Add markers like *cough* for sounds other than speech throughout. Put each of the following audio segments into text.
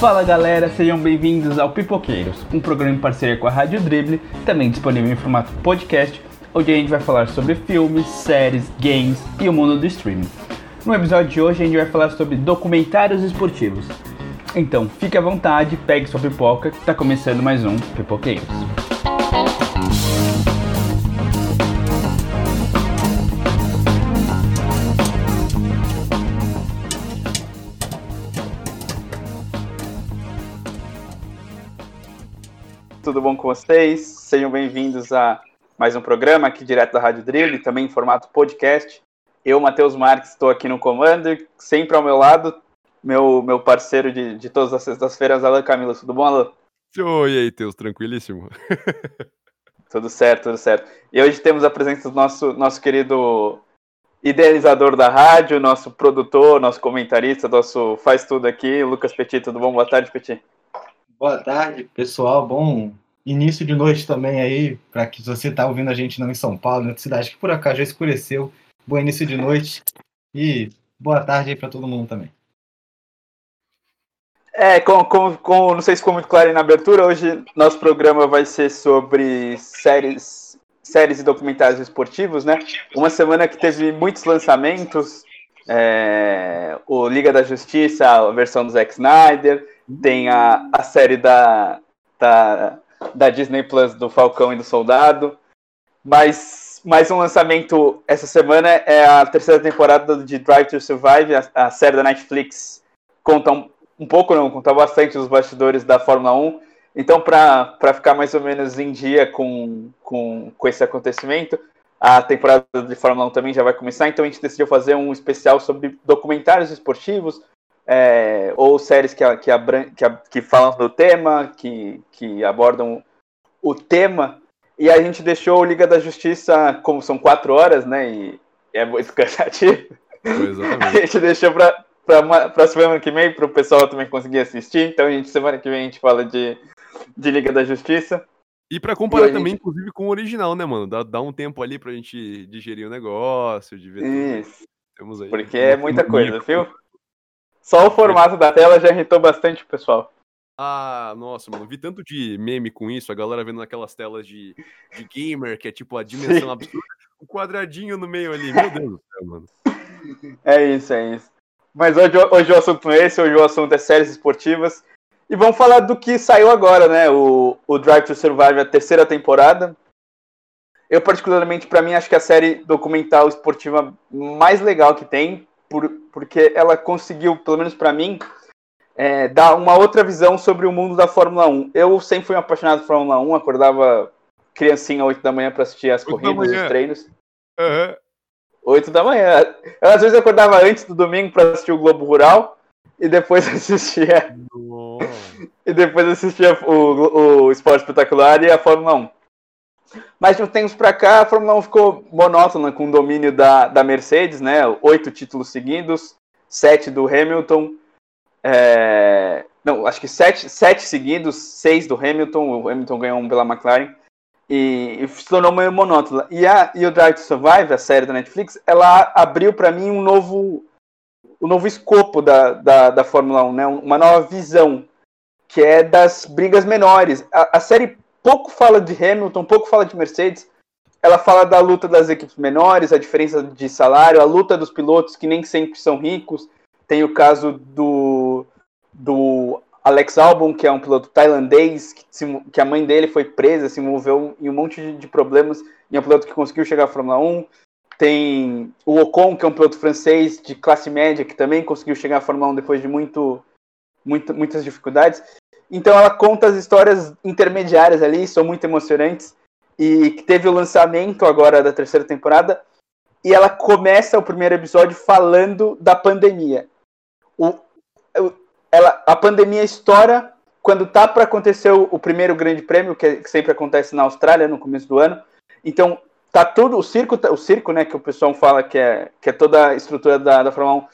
Fala galera, sejam bem-vindos ao Pipoqueiros, um programa em parceria com a Rádio Dribble, também disponível em formato podcast, onde a gente vai falar sobre filmes, séries, games e o mundo do streaming. No episódio de hoje a gente vai falar sobre documentários esportivos. Então fique à vontade, pegue sua pipoca, que está começando mais um Pipoqueiros. Tudo bom com vocês? Sejam bem-vindos a mais um programa aqui direto da Rádio Drill, também em formato podcast. Eu, Matheus Marques, estou aqui no comando e sempre ao meu lado, meu, meu parceiro de, de todas as sextas-feiras, Alan Camilo. Tudo bom, Alan? Oi, aí, Teus, tranquilíssimo. *laughs* tudo certo, tudo certo. E hoje temos a presença do nosso, nosso querido idealizador da rádio, nosso produtor, nosso comentarista, nosso faz tudo aqui, Lucas Petit. Tudo bom? Boa tarde, Petit. Boa tarde, pessoal. Bom início de noite também aí, para que você tá ouvindo a gente não em São Paulo, na cidade que por acaso já escureceu. Bom início de noite e boa tarde aí para todo mundo também. É, com, com, com, não sei se ficou muito claro aí na abertura, hoje nosso programa vai ser sobre séries, séries e documentários esportivos, né? Uma semana que teve muitos lançamentos, é, o Liga da Justiça, a versão do Zack Snyder, tem a, a série da, da, da Disney Plus do Falcão e do Soldado. Mas mais um lançamento essa semana é a terceira temporada de Drive to Survive, a, a série da Netflix. Conta um, um, pouco, não, conta bastante os bastidores da Fórmula 1. Então, para ficar mais ou menos em dia com, com, com esse acontecimento, a temporada de Fórmula 1 também já vai começar. Então, a gente decidiu fazer um especial sobre documentários esportivos, é, ou séries que, que, que, que, falam do tema, que, que abordam o tema, e a gente deixou o Liga da Justiça, como são quatro horas, né, e é muito *laughs* cansativo, a gente deixou para para semana que vem, para o pessoal também conseguir assistir, então a gente, semana que vem a gente fala de, de Liga da Justiça. E para comparar também, gente... inclusive, com o original, né, mano? Dá, dá um tempo ali pra gente digerir o negócio, de ver Isso. Temos aí, Porque é muita coisa, viu? Só o formato da tela já irritou bastante o pessoal. Ah, nossa, mano, vi tanto de meme com isso, a galera vendo naquelas telas de, de gamer, que é tipo a dimensão absurda, o um quadradinho no meio ali, meu Deus do céu, mano. É isso, é isso. Mas hoje, hoje o assunto não é esse, hoje o assunto é séries esportivas. E vamos falar do que saiu agora, né? O, o Drive to Survive, a terceira temporada. Eu, particularmente, para mim, acho que a série documental esportiva mais legal que tem, por, porque ela conseguiu, pelo menos para mim, é, dar uma outra visão sobre o mundo da Fórmula 1. Eu sempre fui um apaixonado por Fórmula 1, acordava criancinha às 8 da manhã para assistir as corridas, os treinos. Uhum. 8 da manhã. Eu, às vezes acordava antes do domingo para assistir o Globo Rural e depois *laughs* assistia. e depois assistia o, o Esporte Espetacular e a Fórmula 1. Mas de uns tempos para cá, a Fórmula 1 ficou monótona com o domínio da, da Mercedes, né? Oito títulos seguidos, sete do Hamilton. É... Não, acho que sete, sete seguidos, seis do Hamilton. O Hamilton ganhou um pela McLaren. E, e se tornou meio monótona. E, a, e o Drive to Survive, a série da Netflix, ela abriu para mim um novo, um novo escopo da, da, da Fórmula 1, né? Uma nova visão, que é das brigas menores. A, a série pouco fala de Hamilton, pouco fala de Mercedes. Ela fala da luta das equipes menores, a diferença de salário, a luta dos pilotos que nem sempre são ricos. Tem o caso do, do Alex Albon, que é um piloto tailandês, que, se, que a mãe dele foi presa, se envolveu em um monte de, de problemas, e é um piloto que conseguiu chegar à Fórmula 1. Tem o Ocon, que é um piloto francês de classe média, que também conseguiu chegar à Fórmula 1 depois de muito, muito, muitas dificuldades. Então ela conta as histórias intermediárias ali, são muito emocionantes. E que teve o lançamento agora da terceira temporada. E ela começa o primeiro episódio falando da pandemia. O, ela, a pandemia estoura quando tá para acontecer o, o, primeiro grande prêmio, que, que, sempre acontece na Austrália no começo do ano. Então, tá tudo, o circo, o circo, né, que o pessoal fala que é, que é toda a estrutura da, da Fórmula 1,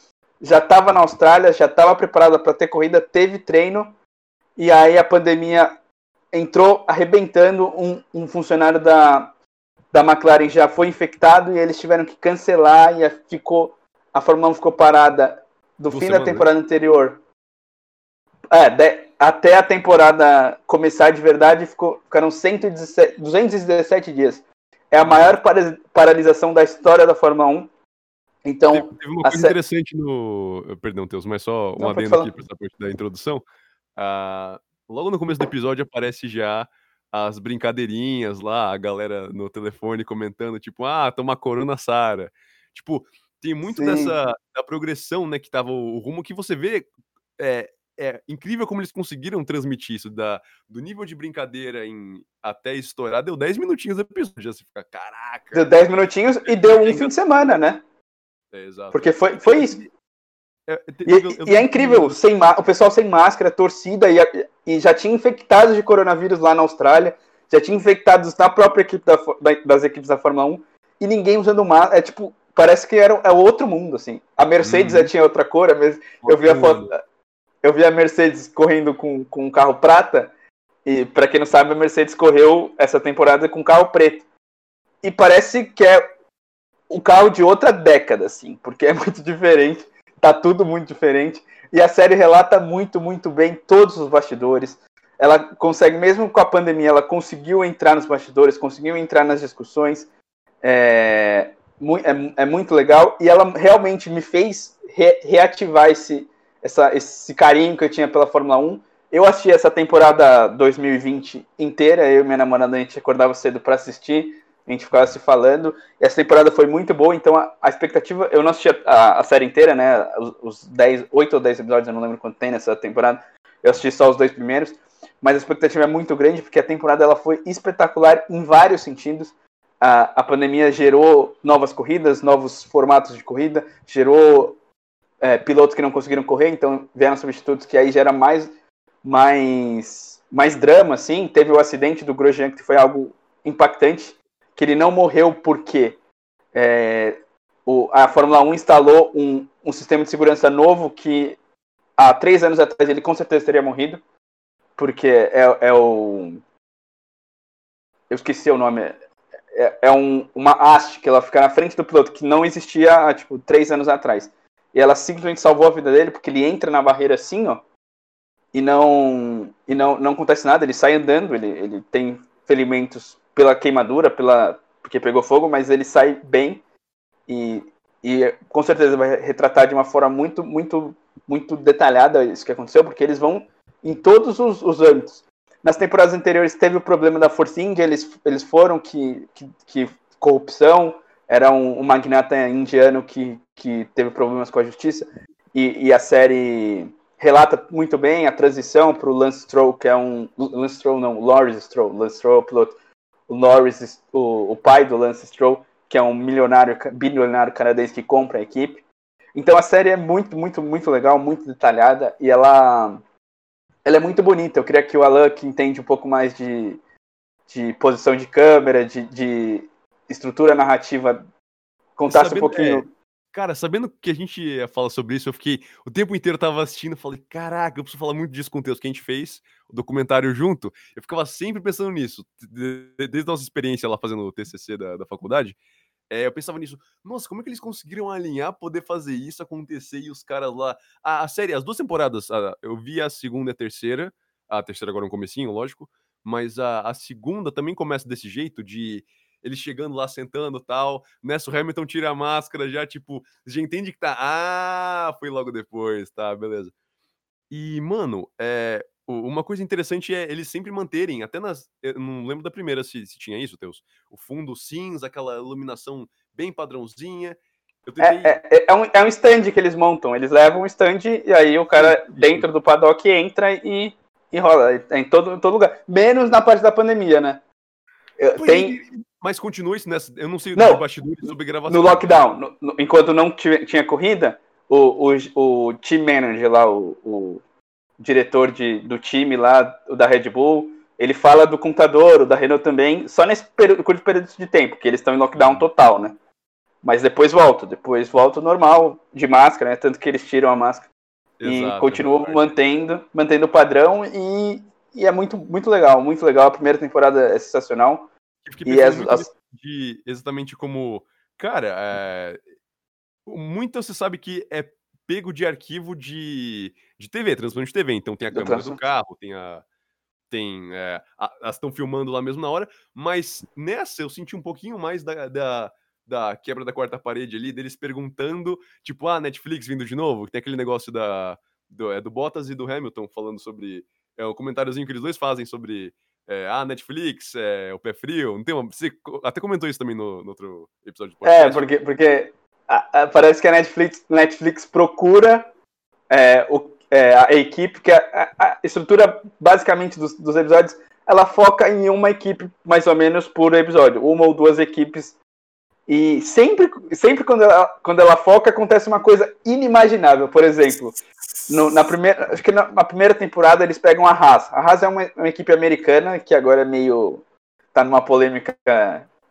já estava na Austrália, já estava preparada para ter corrida, teve treino, e aí a pandemia entrou arrebentando um, um funcionário da, da McLaren já foi infectado e eles tiveram que cancelar e ficou a Fórmula 1 ficou parada do Duas fim semanas, da temporada anterior é, de- até a temporada começar de verdade ficou, ficaram 117, 217 dias. É a maior para- paralisação da história da Fórmula 1. Então, Teve, teve uma a coisa interessante no. Perdão, Teus, mas só um Não, adendo aqui para essa parte da introdução. Ah, logo no começo do episódio aparece já as brincadeirinhas lá, a galera no telefone comentando, tipo, ah, toma corona, Sara. Tipo, tem muito Sim. dessa da progressão, né, que tava o, o rumo que você vê. É, é incrível como eles conseguiram transmitir isso, da, do nível de brincadeira em até estourar, deu 10 minutinhos do episódio, já você fica, caraca. deu 10 minutinhos e deu um *laughs* fim de semana, né? É, exato. Porque foi, foi isso. É, E, eu- e é incrível, sem o pessoal sem máscara, torcida, e, e já tinha infectados de coronavírus lá na Austrália, já tinha infectados na própria equipe da das equipes da Fórmula 1, e ninguém usando máscara. É tipo, parece que era, é outro mundo, assim. A Mercedes Uhum. já tinha outra cor, Mer- eu vi a foto. Eu vi a Mercedes correndo com, com um carro prata, e pra quem não sabe, a Mercedes correu essa temporada com um carro preto. E parece que é um carro de outra década, assim, porque é muito *laughs* diferente, tá tudo muito diferente. E a série relata muito, muito bem todos os bastidores. Ela consegue, mesmo com a pandemia, ela conseguiu entrar nos bastidores, conseguiu entrar nas discussões. É, é, é muito legal. E ela realmente me fez re- reativar esse, essa, esse carinho que eu tinha pela Fórmula 1. Eu assisti essa temporada 2020 inteira, eu e minha namorada, a gente acordava cedo para assistir, a gente ficava se falando. Essa temporada foi muito boa, então a, a expectativa. Eu não assisti a, a- a série inteira, né? Os, os 10, 8 ou 10 episódios, eu não lembro quanto tem nessa temporada. Eu assisti só os dois primeiros. Mas a expectativa é muito grande, porque a temporada ela foi espetacular em vários sentidos. A, a pandemia gerou novas corridas, novos formatos de corrida, gerou é, pilotos que não conseguiram correr, então vieram substitutos que aí gera mais, mais, mais drama, assim. Teve o acidente do Grosjean, que foi algo impactante, que ele não morreu porque é, o, a Fórmula 1 instalou um, um sistema de segurança novo que há três anos atrás ele com certeza teria morrido, porque é, é o... Eu esqueci o nome. É, é um, uma haste que ela fica na frente do piloto, que não existia há, tipo, três anos atrás. E ela simplesmente salvou a vida dele, porque ele entra na barreira assim, ó, e não e não, não acontece nada, ele sai andando, ele, ele tem ferimentos pela queimadura, pela porque pegou fogo, mas ele sai bem e, e com certeza vai retratar de uma forma muito muito muito detalhada isso que aconteceu, porque eles vão em todos os, os âmbitos. Nas temporadas anteriores teve o problema da Force India, eles, eles foram que, que, que corrupção, era um, um magnata indiano que, que teve problemas com a justiça, e, e a série relata muito bem a transição para o Lance Stroll, que é um. Lance Stroll não, Lawrence Stroll. Lance Stroll é piloto. O Lawrence, o, o pai do Lance Stroll, que é um milionário, bilionário canadense que compra a equipe. Então a série é muito, muito, muito legal, muito detalhada e ela, ela é muito bonita. Eu queria que o Alan, que entende um pouco mais de, de posição de câmera, de, de estrutura narrativa, contasse Sabendo- um pouquinho. É, Cara, sabendo que a gente ia falar sobre isso, eu fiquei o tempo inteiro eu tava assistindo, falei, caraca, eu preciso falar muito disso com o Teus, que a gente fez o documentário junto. Eu ficava sempre pensando nisso, de- de- desde a nossa experiência lá fazendo o TCC da, da faculdade. é, eu pensava nisso, nossa, como é que eles conseguiram alinhar, poder fazer isso acontecer e os caras lá. A, a série, as duas temporadas, a- eu vi a segunda e a terceira, a terceira agora no comecinho, lógico, mas a, a segunda também começa desse jeito, de eles chegando lá, sentando e tal. Nessa, o Hamilton tira a máscara já, tipo, já entende que tá. Ah, foi logo depois, tá, beleza. E, mano, é, uma coisa interessante é eles sempre manterem, até nas. Eu não lembro da primeira se, se tinha isso, Teus. O fundo cinza, aquela iluminação bem padrãozinha. Eu tentei. É, é, é um, é um stand que eles montam. Eles levam um stand e aí o cara dentro do paddock entra e, e rola. É em todo, em todo lugar. Menos na parte da pandemia, né? Pois Tem é, Mas continua isso nessa. Eu não sei Não, bastidores sobre gravação. no lockdown, no- no- enquanto não tinha corrida, o, o, o team manager lá, o, o diretor de, do time lá, o da Red Bull, ele fala do computador, o da Renault também, só nesse período, curto período de tempo, que eles estão em lockdown total, né? Mas depois volta, depois volta normal, de máscara, né? Tanto que eles tiram a máscara. Exato, e continuam é mantendo, mantendo o padrão e, e é muito, muito legal, muito legal. A primeira temporada é sensacional. Fiquei E as- as- entendi exatamente como. Cara, é... muito você sabe que é pego de arquivo de, de TV, transmissão de TV. Então tem a câmera do carro, tem a. Tem. É, a- elas estão filmando lá mesmo na hora, mas nessa eu senti um pouquinho mais da, da, da quebra da quarta parede ali, deles perguntando, tipo, ah, Netflix vindo de novo, tem aquele negócio da, do, é, do Bottas e do Hamilton falando sobre. É o comentáriozinho que eles dois fazem sobre. É, ah, Netflix, é, o pé frio. Não tem uma, você até comentou isso também no, no outro episódio do É, porque, porque a- a- parece que a Netflix, Netflix procura é, o- é, a equipe, que a, a- a estrutura basicamente dos, dos episódios, ela foca em uma equipe mais ou menos por episódio, uma ou duas equipes. E sempre, sempre quando, ela, quando ela foca, acontece uma coisa inimaginável. Por exemplo, no- na primeira, acho que na, na primeira temporada eles pegam a Haas. A Haas é uma, uma equipe americana que agora é meio. tá numa polêmica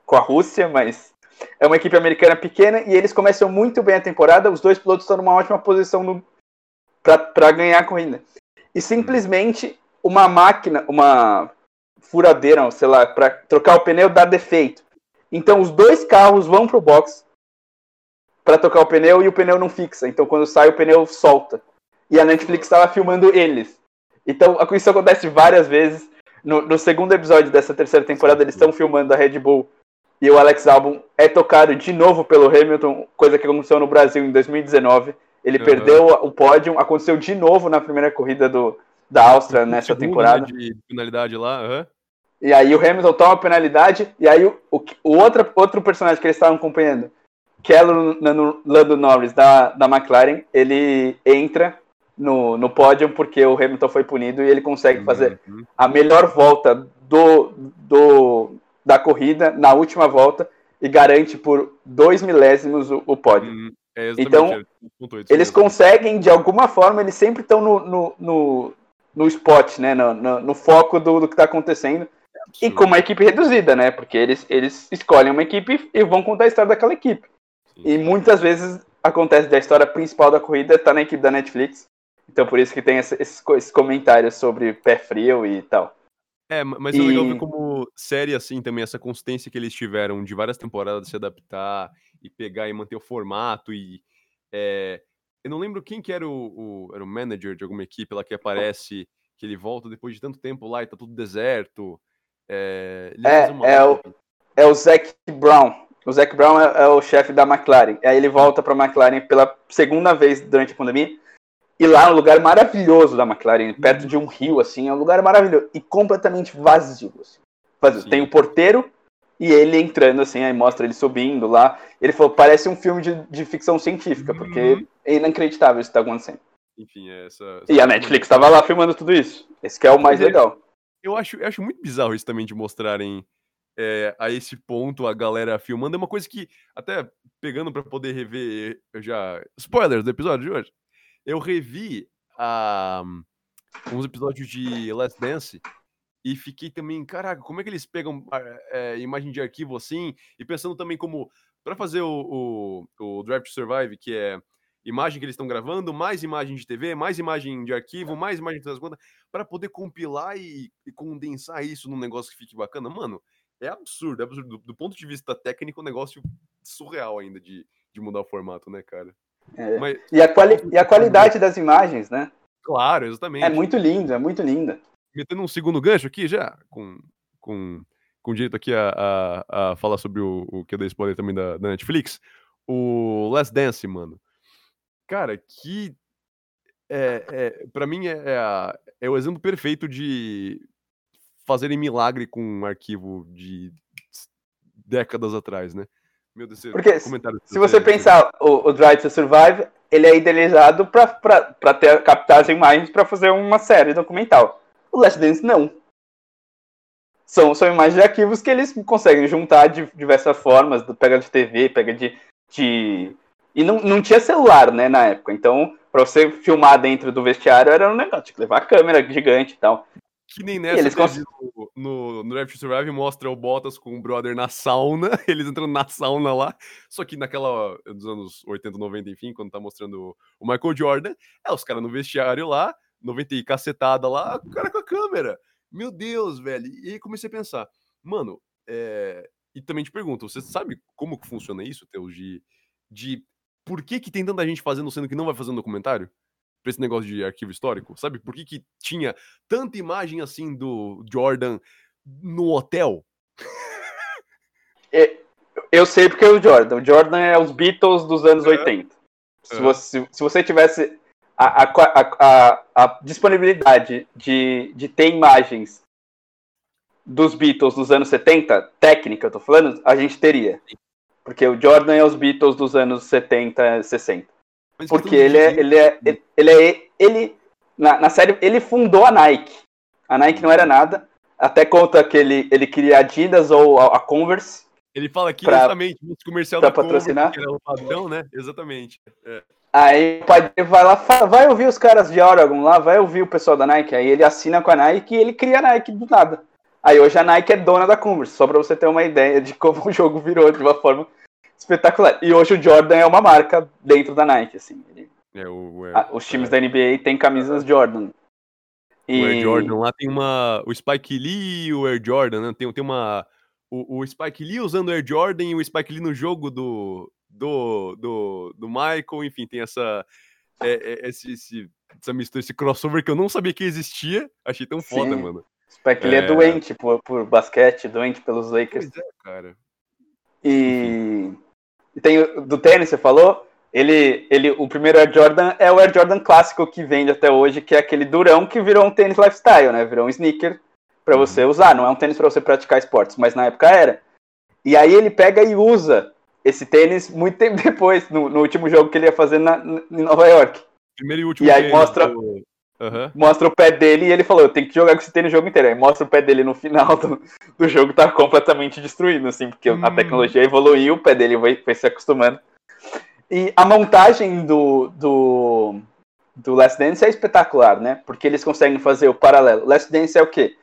com a Rússia, mas é uma equipe americana pequena e eles começam muito bem a temporada. Os dois pilotos estão numa ótima posição para ganhar a corrida. E simplesmente uma máquina, uma furadeira, sei lá, para trocar o pneu dá defeito. Então os dois carros vão pro box para trocar o pneu e o pneu não fixa. Então quando sai o pneu solta. E a Netflix estava filmando eles. Então isso acontece várias vezes. No, no segundo episódio dessa terceira temporada eles estão filmando a Red Bull e o Alex Albon é tocado de novo pelo Hamilton, coisa que aconteceu no Brasil em 2019. Ele Uhum. perdeu o pódio, aconteceu de novo na primeira corrida do, da Áustria nessa temporada. De finalidade lá, aham. E aí o Hamilton toma a penalidade, e aí o, o, o outro, outro personagem que eles estavam acompanhando, que é o Lando Norris da, da McLaren, ele entra no, no pódio porque o Hamilton foi punido e ele consegue fazer Uhum. a melhor volta do, do, da corrida na última volta e garante por dois milésimos o, o pódio. Uhum. É Então, Eles conseguem, de alguma forma, eles sempre estão no, no, no, no spot, né? No, no, no foco do, do que está acontecendo. E com uma equipe reduzida, né? Porque eles, eles escolhem uma equipe e vão contar a história daquela equipe. Sim. E muitas vezes acontece da história principal da corrida tá na equipe da Netflix. Então por isso que tem esses, esses comentários sobre pé frio e tal. É, ma- mas é legal ver E- como série, assim, também, essa consistência que eles tiveram de várias temporadas se adaptar e pegar e manter o formato e... é, eu não lembro quem que era o, o- era o manager de alguma equipe lá que aparece, que ele volta depois de tanto tempo lá e tá tudo deserto. É, É, é o-. É o Zac Brown. O Zac Brown é, é o chefe da McLaren. Aí ele volta para a McLaren pela segunda vez durante a pandemia. E lá é um lugar maravilhoso da McLaren, perto de um rio, assim, é um lugar maravilhoso. E completamente vazio. assim. Vazio. Sim. Tem o porteiro e ele entrando, assim, aí mostra ele subindo lá. Ele falou, parece um filme de, de ficção científica, porque Uhum. é inacreditável isso que tá acontecendo. Enfim, é essa... E a Netflix estava lá filmando tudo isso. Esse que é o mais legal. Eu acho, eu acho muito bizarro isso também de mostrarem é, a esse ponto a galera filmando. É uma coisa que, até pegando pra poder rever, eu já. Spoilers do episódio de hoje. Eu revi a, uns episódios de Last Dance e fiquei também, caraca, como é que eles pegam ah, é, imagem de arquivo assim? E pensando também como, pra fazer o, o, o Drive to Survive, que é imagem que eles estão gravando, mais imagem de TV, mais imagem de arquivo, mais imagem de todas as contas, para poder compilar e, e condensar isso num negócio que fique bacana, mano, é absurdo, é absurdo. Do, do ponto de vista técnico, um negócio surreal ainda de, de mudar o formato, né, cara? É. Mas, E, a quali e a qualidade das imagens, né? claro, exatamente. É muito lindo, é muito linda. Metendo um segundo gancho aqui já, com, com, com direito aqui a, a, a falar sobre o, o que eu dei spoiler também da, da Netflix. O Last Dance, mano. Cara, que. É, é, pra mim é, é, a- é o exemplo perfeito de fazerem milagre com um arquivo de décadas atrás, né? Meu Deus, Porque comentário Se você pensar, o, o Drive to Survive, ele é idealizado para ter captar as imagens para fazer uma série documental. O Last Dance não. São, são imagens de arquivos que eles conseguem juntar de diversas formas, pega de TV, pega de. de... E não, não tinha celular, né, na época. Então, para você filmar dentro do vestiário era um negócio, tinha que levar a câmera gigante e tal. Que nem nessa eles teve no, no, to Survive mostra o Bottas com o brother na sauna, *laughs* eles entrando na sauna lá, só que naquela, dos anos 80, 90, enfim, quando tá mostrando o Michael Jordan, é os caras no vestiário lá, 90 e cacetada lá, o cara com a câmera. Meu Deus, velho. E aí comecei a pensar, mano, é, E também te pergunto, você sabe como que funciona isso, Teus, de, de por que que tem tanta gente fazendo sendo que não vai fazer um documentário? Pra esse negócio de arquivo histórico, sabe? Por que que tinha tanta imagem assim do Jordan no hotel? É, eu sei porque é o Jordan. O Jordan é os Beatles dos anos É. 80. Se, É. você, se você tivesse a, a, a, a- a disponibilidade de, de ter imagens dos Beatles dos anos 70, técnica, eu tô falando, a gente teria. Porque o Jordan é os Beatles dos anos 70, 60. Mas Porque questão ele é, ele é, ele, ele é, ele, na, na série, ele fundou a Nike. A Nike não era nada. Até conta que ele, ele queria Adidas ou a, a Converse. Ele fala aqui pra- exatamente, comercial pra da Converse, patrocinar? que era o padrão, né? Exatamente. Aí o pai dele vai lá, fala, vai ouvir os caras de Oregon lá, vai ouvir o pessoal da Nike. Aí ele assina com a Nike e ele cria a Nike do nada. Aí hoje a Nike é dona da Converse, só pra você ter uma ideia de como o jogo virou de uma forma espetacular. E hoje o Jordan é uma marca dentro da Nike, assim. É, o, é, os times da NBA têm camisas Jordan. O Air Jordan lá tem uma. O Spike Lee e o Air Jordan, né? Tem, tem uma. O, o Spike Lee usando o Air Jordan e o Spike Lee no jogo do. Do, do, do Michael, enfim, tem essa. é- é- esse, esse, essa mistura, esse crossover que eu não sabia que existia. Achei tão foda, Sim. mano. Spike Lee é É. doente por, por basquete, doente pelos Lakers. Pois é, cara. E, e tem do tênis, você falou? Ele, ele, o primeiro Air Jordan é o Air Jordan clássico que vende até hoje, que é aquele durão que virou um tênis lifestyle, né? Virou um sneaker pra Uhum. você usar. Não é um tênis pra você praticar esportes, mas na época era. E aí ele pega e usa esse tênis muito tempo *laughs* depois, no, no último jogo que ele ia fazer na, em Nova York. Primeiro e último E aí mostra- do- Aham. Mostra o pé dele e ele falou: Eu tenho que jogar com esse tênis o jogo inteiro. Aí mostra o pé dele no final do, do jogo, tá completamente destruído, assim, porque a Hum. tecnologia evoluiu, o pé dele foi, foi se acostumando. E a montagem do, do, do Last Dance é espetacular, né? Porque eles conseguem fazer o paralelo. Last Dance é o quê?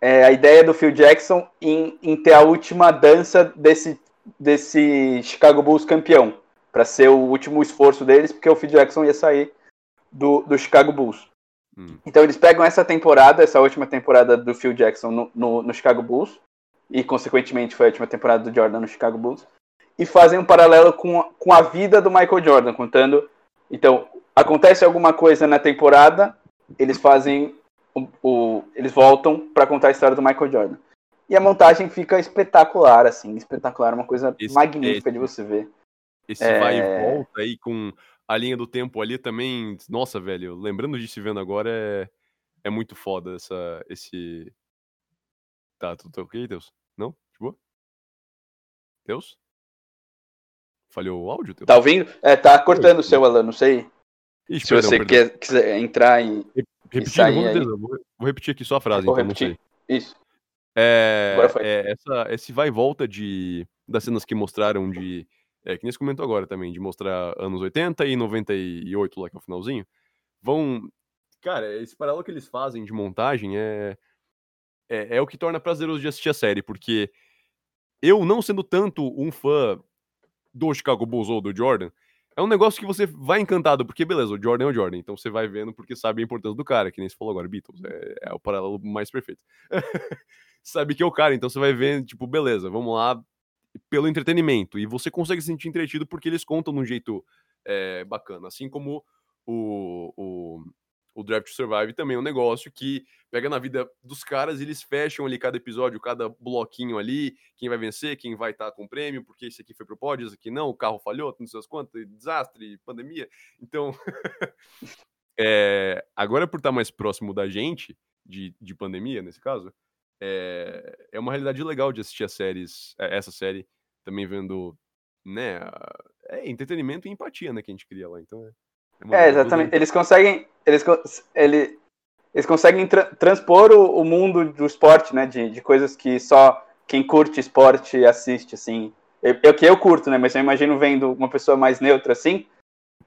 É a ideia do Phil Jackson em, em ter a última dança desse, desse Chicago Bulls campeão, para ser o último esforço deles, porque o Phil Jackson ia sair do, do Chicago Bulls. Hum. Então eles pegam essa temporada, essa última temporada do Phil Jackson no, no, no Chicago Bulls, e consequentemente foi a última temporada do Jordan no Chicago Bulls, e fazem um paralelo com, a- com a vida do Michael Jordan, contando. Então, acontece alguma coisa na temporada, eles fazem. O, o- eles voltam para contar a história do Michael Jordan. E a montagem fica espetacular, assim, espetacular, uma coisa Esse- magnífica de esse- você ver. Esse É. vai e volta aí com a linha do tempo ali também. Nossa, velho, lembrando de se vendo agora é, é muito foda essa, esse. Tá, tudo tá ok, Deus? Não? De boa? Deus? Falhou o áudio, Deus? Tá ouvindo? É, tá cortando o seu, Alan, não sei. Ixi, Se perdão, você perdão. Quer, quiser entrar em. Ver, vou, vou repetir aqui só a frase, Vou então, repetir. Isso. É, Agora foi. é, essa, esse vai e volta de, das cenas que mostraram de. É, que nem você comentou agora também, de mostrar anos 80 e 98 lá que é o finalzinho. Vão. Cara, esse paralelo que eles fazem de montagem é, é, é o que torna prazeroso de assistir a série, porque eu, não sendo tanto um fã do Chicago Bulls ou do Jordan, é um negócio que você vai encantado, porque beleza, o Jordan é o Jordan, então você vai vendo porque sabe a importância do cara, que nem você falou agora, Beatles, é, é o paralelo mais perfeito. *laughs* sabe que é o cara, então você vai vendo, tipo, beleza, vamos lá pelo entretenimento, e você consegue se sentir entretido porque eles contam de um jeito é, bacana, assim como o, o, o Draft to Survive também é um negócio que pega na vida dos caras e eles fecham ali cada episódio, cada bloquinho ali, quem vai vencer, quem vai estar com prêmio, porque esse aqui foi pro pódio, esse aqui não, o carro falhou, não sei as quantas, desastre, pandemia. Então, é, *laughs* agora por estar mais próximo da gente, de, de pandemia nesse caso, é, é uma realidade legal de assistir as séries, é, essa série, também vendo, né, é entretenimento e empatia, né, que a gente cria lá, então é... É, coisa exatamente. Eles conseguem. Eles, ele, eles conseguem tra- transpor o, o mundo do esporte, né? De, de coisas que só quem curte esporte assiste, assim. Eu, eu que eu curto, né? Mas eu imagino vendo uma pessoa mais neutra assim.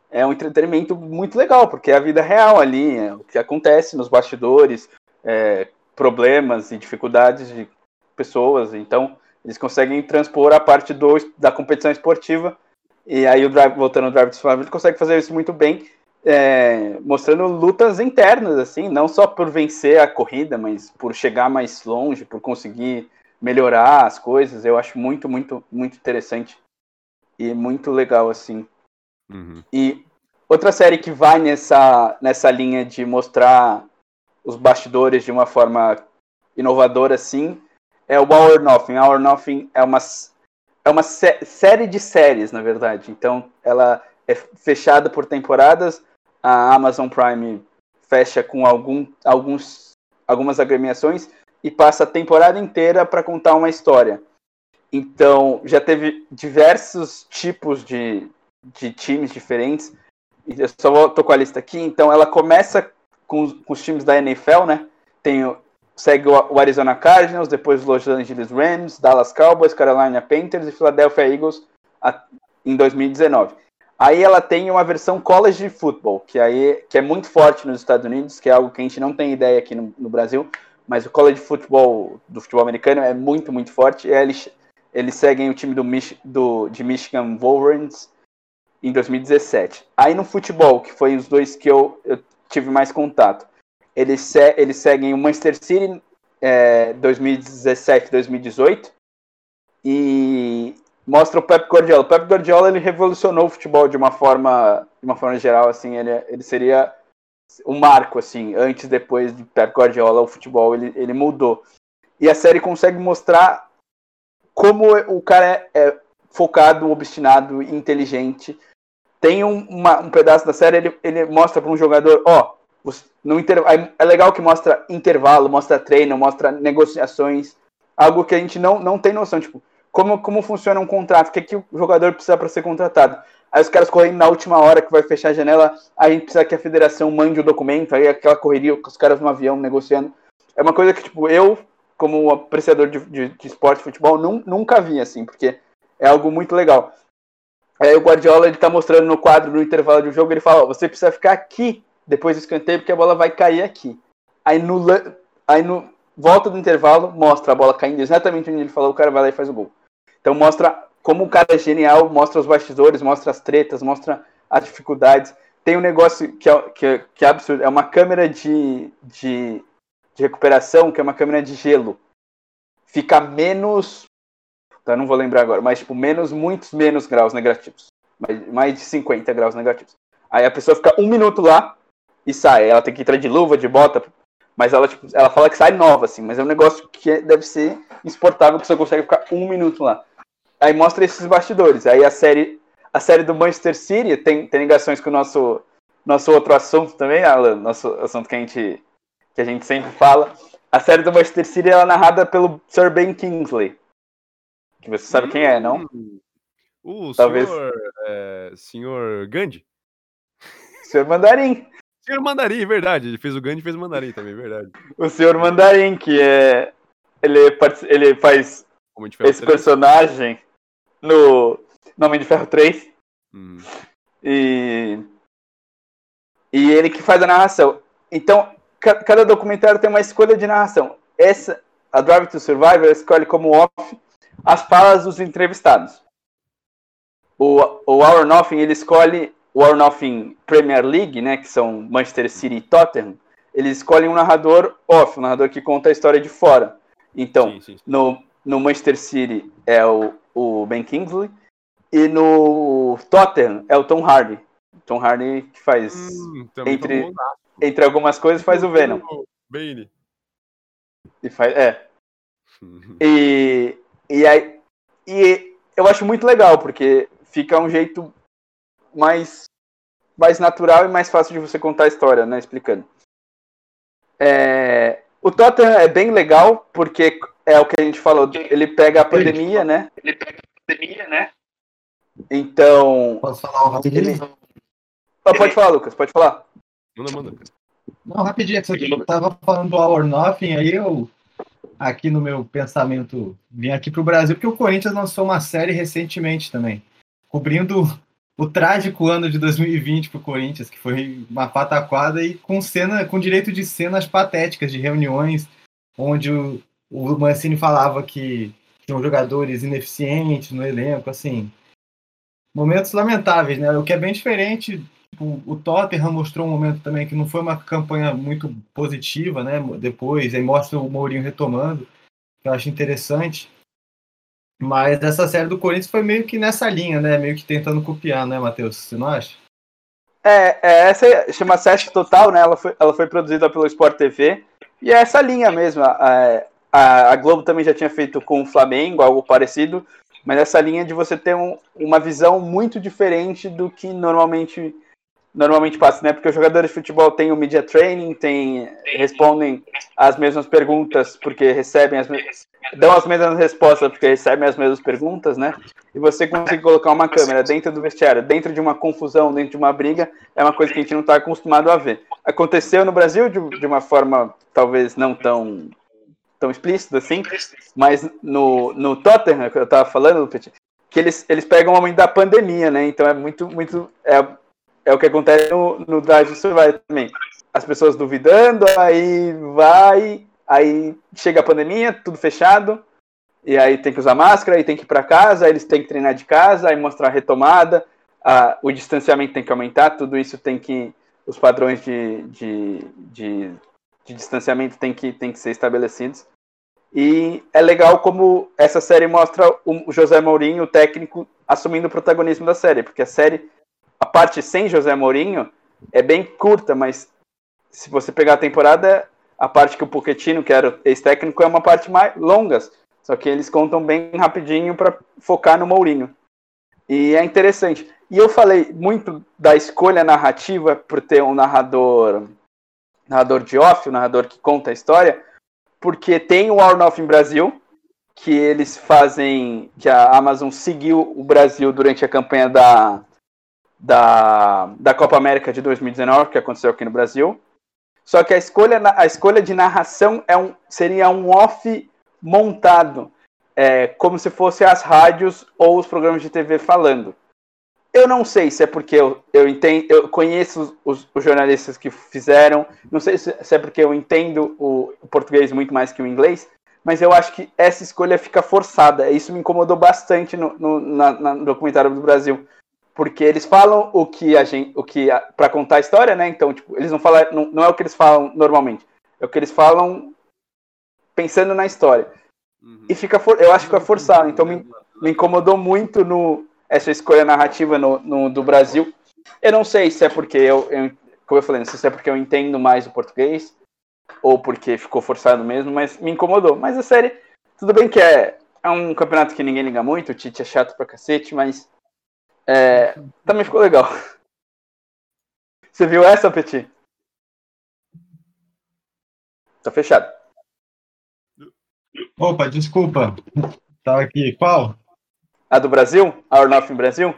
É um entretenimento muito legal, porque é a vida real ali, é o que acontece nos bastidores, é, problemas e dificuldades de pessoas. Então, eles conseguem transpor a parte do, da competição esportiva e aí, o drive, voltando ao Drive to Survive, ele consegue fazer isso muito bem, é, mostrando lutas internas, assim, não só por vencer a corrida, mas por chegar mais longe, por conseguir melhorar as coisas. Eu acho muito, muito, muito interessante e muito legal, assim. Uhum. E outra série que vai nessa, nessa linha de mostrar os bastidores de uma forma inovadora, assim, é o Our Nothing. Our Nothing é uma, é uma sé série de séries, na verdade. Então, ela é fechada por temporadas. A Amazon Prime fecha com algum, alguns, algumas agremiações e passa a temporada inteira para contar uma história. Então, já teve diversos tipos de, de times diferentes. Eu só vou, tô com a lista aqui. Então, ela começa com, com os times da NFL, né? Tem, segue o, o Arizona Cardinals, depois os Los Angeles Rams, Dallas Cowboys, Carolina Panthers e Philadelphia Eagles a, em 2019. Aí ela tem uma versão college football, que aí que é muito forte nos Estados Unidos, que é algo que a gente não tem ideia aqui no, no Brasil, mas o college football do futebol americano é muito, muito forte. Eles, eles seguem o time do, do, de Michigan Wolverines em 2017. Aí no futebol, que foi os dois que eu, eu tive mais contato, eles, se, eles seguem o Manchester City é, 2017, 2018 e mostra o Pep Guardiola. O Pep Guardiola ele revolucionou o futebol de uma forma, de uma forma geral, assim, ele, ele seria um marco, assim, antes depois de Pep Guardiola, o futebol ele, ele mudou. E a série consegue mostrar como o cara é, é focado, obstinado, inteligente. Tem um, uma, um pedaço da série, ele, ele mostra para um jogador, ó, no inter... é legal que mostra intervalo, mostra treino, mostra negociações, algo que a gente não, não tem noção, tipo, como, como funciona um contrato, o que, é que o jogador precisa para ser contratado. Aí os caras correndo na última hora que vai fechar a janela, a gente precisa que a federação mande o documento, aí aquela correria com os caras no avião negociando. É uma coisa que, tipo, eu, como apreciador de, de, de esporte futebol, num, nunca vi, assim, porque é algo muito legal. Aí o Guardiola, ele tá mostrando no quadro, no intervalo do jogo, ele fala, ó, você precisa ficar aqui depois do escanteio, porque a bola vai cair aqui. Aí no, aí no volta do intervalo, mostra a bola caindo exatamente onde ele falou, o cara vai lá e faz o gol. Então mostra como o cara é genial, mostra os bastidores, mostra as tretas, mostra as dificuldades. Tem um negócio que é, que é, que é absurdo, é uma câmera de, de, de recuperação, que é uma câmera de gelo. Fica menos Tá, não vou lembrar agora, mas tipo, menos, muitos menos graus negativos. Mais, mais de 50 graus negativos. Aí a pessoa fica um minuto lá, e sai. Ela tem que entrar de luva, de bota, mas ela, tipo, ela fala que sai nova, assim, mas é um negócio que é, deve ser exportável, que você consegue ficar um minuto lá. Aí mostra esses bastidores. Aí a série, a série do Manchester City tem, tem ligações com o nosso, nosso outro assunto também, Alan, nosso assunto que a gente, que a gente sempre fala. A série do Manchester City é narrada pelo Sir Ben Kingsley. Que você sabe hum, quem é, não? Hum. O Talvez... senhor, é, senhor Gandhi? Senhor Mandarim. Senhor Mandarim, verdade. Ele fez o Gandhi e fez o Mandarim também, verdade. O Senhor Mandarim, que é. Ele, ele faz esse 3. personagem no Nome de Ferro 3. Hum. E. E ele que faz a narração. Então, cada documentário tem uma escolha de narração. Essa, a Drive to Survive, escolhe como off as falas dos entrevistados. O, o Our Nothing, ele escolhe o Nothing Premier League, né, que são Manchester City e Tottenham, eles escolhem um narrador off, um narrador que conta a história de fora. Então, sim, sim, sim. No, no Manchester City é o, o Ben Kingsley e no Tottenham é o Tom Hardy. Tom Hardy que faz hum, entre, entre algumas coisas faz o Venom. Bane. E faz, é. *laughs* e e aí e eu acho muito legal porque fica um jeito mais, mais natural e mais fácil de você contar a história, né? Explicando. É, o Tottenham é bem legal, porque é o que a gente falou, ele pega a pandemia, né? Ele pega a pandemia, né? Então. Posso falar um rapidinho? Ele... Ah, pode falar, Lucas, pode falar. Manda, manda. Não, rapidinho, é que eu tava falando do Our Nothing, aí eu, aqui no meu pensamento, vim aqui pro Brasil, porque o Corinthians lançou uma série recentemente também, cobrindo o trágico ano de 2020 para o Corinthians, que foi uma pataquada e com cena, com direito de cenas patéticas de reuniões onde o, o Mancini falava que tinham jogadores ineficientes no elenco, assim, momentos lamentáveis, né? O que é bem diferente. Tipo, o Tottenham mostrou um momento também que não foi uma campanha muito positiva, né? Depois, aí mostra o Mourinho retomando. que eu acho interessante. Mas essa série do Corinthians foi meio que nessa linha, né? Meio que tentando copiar, né, Matheus? Você não acha? É, é essa chama Sesc Total, né? Ela foi, ela foi produzida pelo Sport TV. E é essa linha mesmo. A, a, a Globo também já tinha feito com o Flamengo, algo parecido. Mas essa linha de você ter um, uma visão muito diferente do que normalmente normalmente passa, né? Porque os jogadores de futebol têm o media training, tem, respondem as mesmas perguntas porque recebem as dão as mesmas respostas porque recebem as mesmas perguntas, né? E você consegue colocar uma câmera dentro do vestiário, dentro de uma confusão, dentro de uma briga, é uma coisa que a gente não está acostumado a ver. Aconteceu no Brasil de, de uma forma talvez não tão tão explícita assim, mas no, no Tottenham que eu estava falando, que eles, eles pegam o momento da pandemia, né? Então é muito muito é, é o que acontece no, no Drive Survive também. As pessoas duvidando, aí vai, aí chega a pandemia, tudo fechado, e aí tem que usar máscara, aí tem que ir para casa, aí eles têm que treinar de casa, aí mostrar a retomada, a, o distanciamento tem que aumentar, tudo isso tem que. Os padrões de, de, de, de distanciamento tem que, tem que ser estabelecidos. E é legal como essa série mostra o José Mourinho, o técnico, assumindo o protagonismo da série, porque a série a parte sem José Mourinho é bem curta, mas se você pegar a temporada, a parte que o Pochettino, que era ex-técnico, é uma parte mais longa. Só que eles contam bem rapidinho para focar no Mourinho. E é interessante. E eu falei muito da escolha narrativa por ter um narrador, narrador de off, um narrador que conta a história, porque tem o All Off em Brasil, que eles fazem, que a Amazon seguiu o Brasil durante a campanha da da, da Copa América de 2019, que aconteceu aqui no Brasil. Só que a escolha, a escolha de narração é um, seria um off montado, é, como se fosse as rádios ou os programas de TV falando. Eu não sei se é porque eu, eu, entendo, eu conheço os, os jornalistas que fizeram, não sei se, se é porque eu entendo o, o, português muito mais que o inglês, mas eu acho que essa escolha fica forçada. Isso me incomodou bastante no, no, na, no documentário do Brasil, porque eles falam o que a gente, o que para contar a história, né? Então, tipo, eles não falam, não, não, é o que eles falam normalmente, é o que eles falam pensando na história. Uhum. E fica, eu acho que fica forçado. Então me, me incomodou muito no essa escolha narrativa no, no, do Brasil. Eu não sei se é porque eu, eu, como eu falei, não sei se é porque eu entendo mais o português ou porque ficou forçado mesmo, mas me incomodou. Mas a série, tudo bem que é, é um campeonato que ninguém liga muito, o Tite é chato pra cacete, mas é, também ficou legal. *laughs* Você viu essa, Petit? Tá fechado. Opa, desculpa. Tava aqui. Qual? A do Brasil? A Ornoff em Brasil?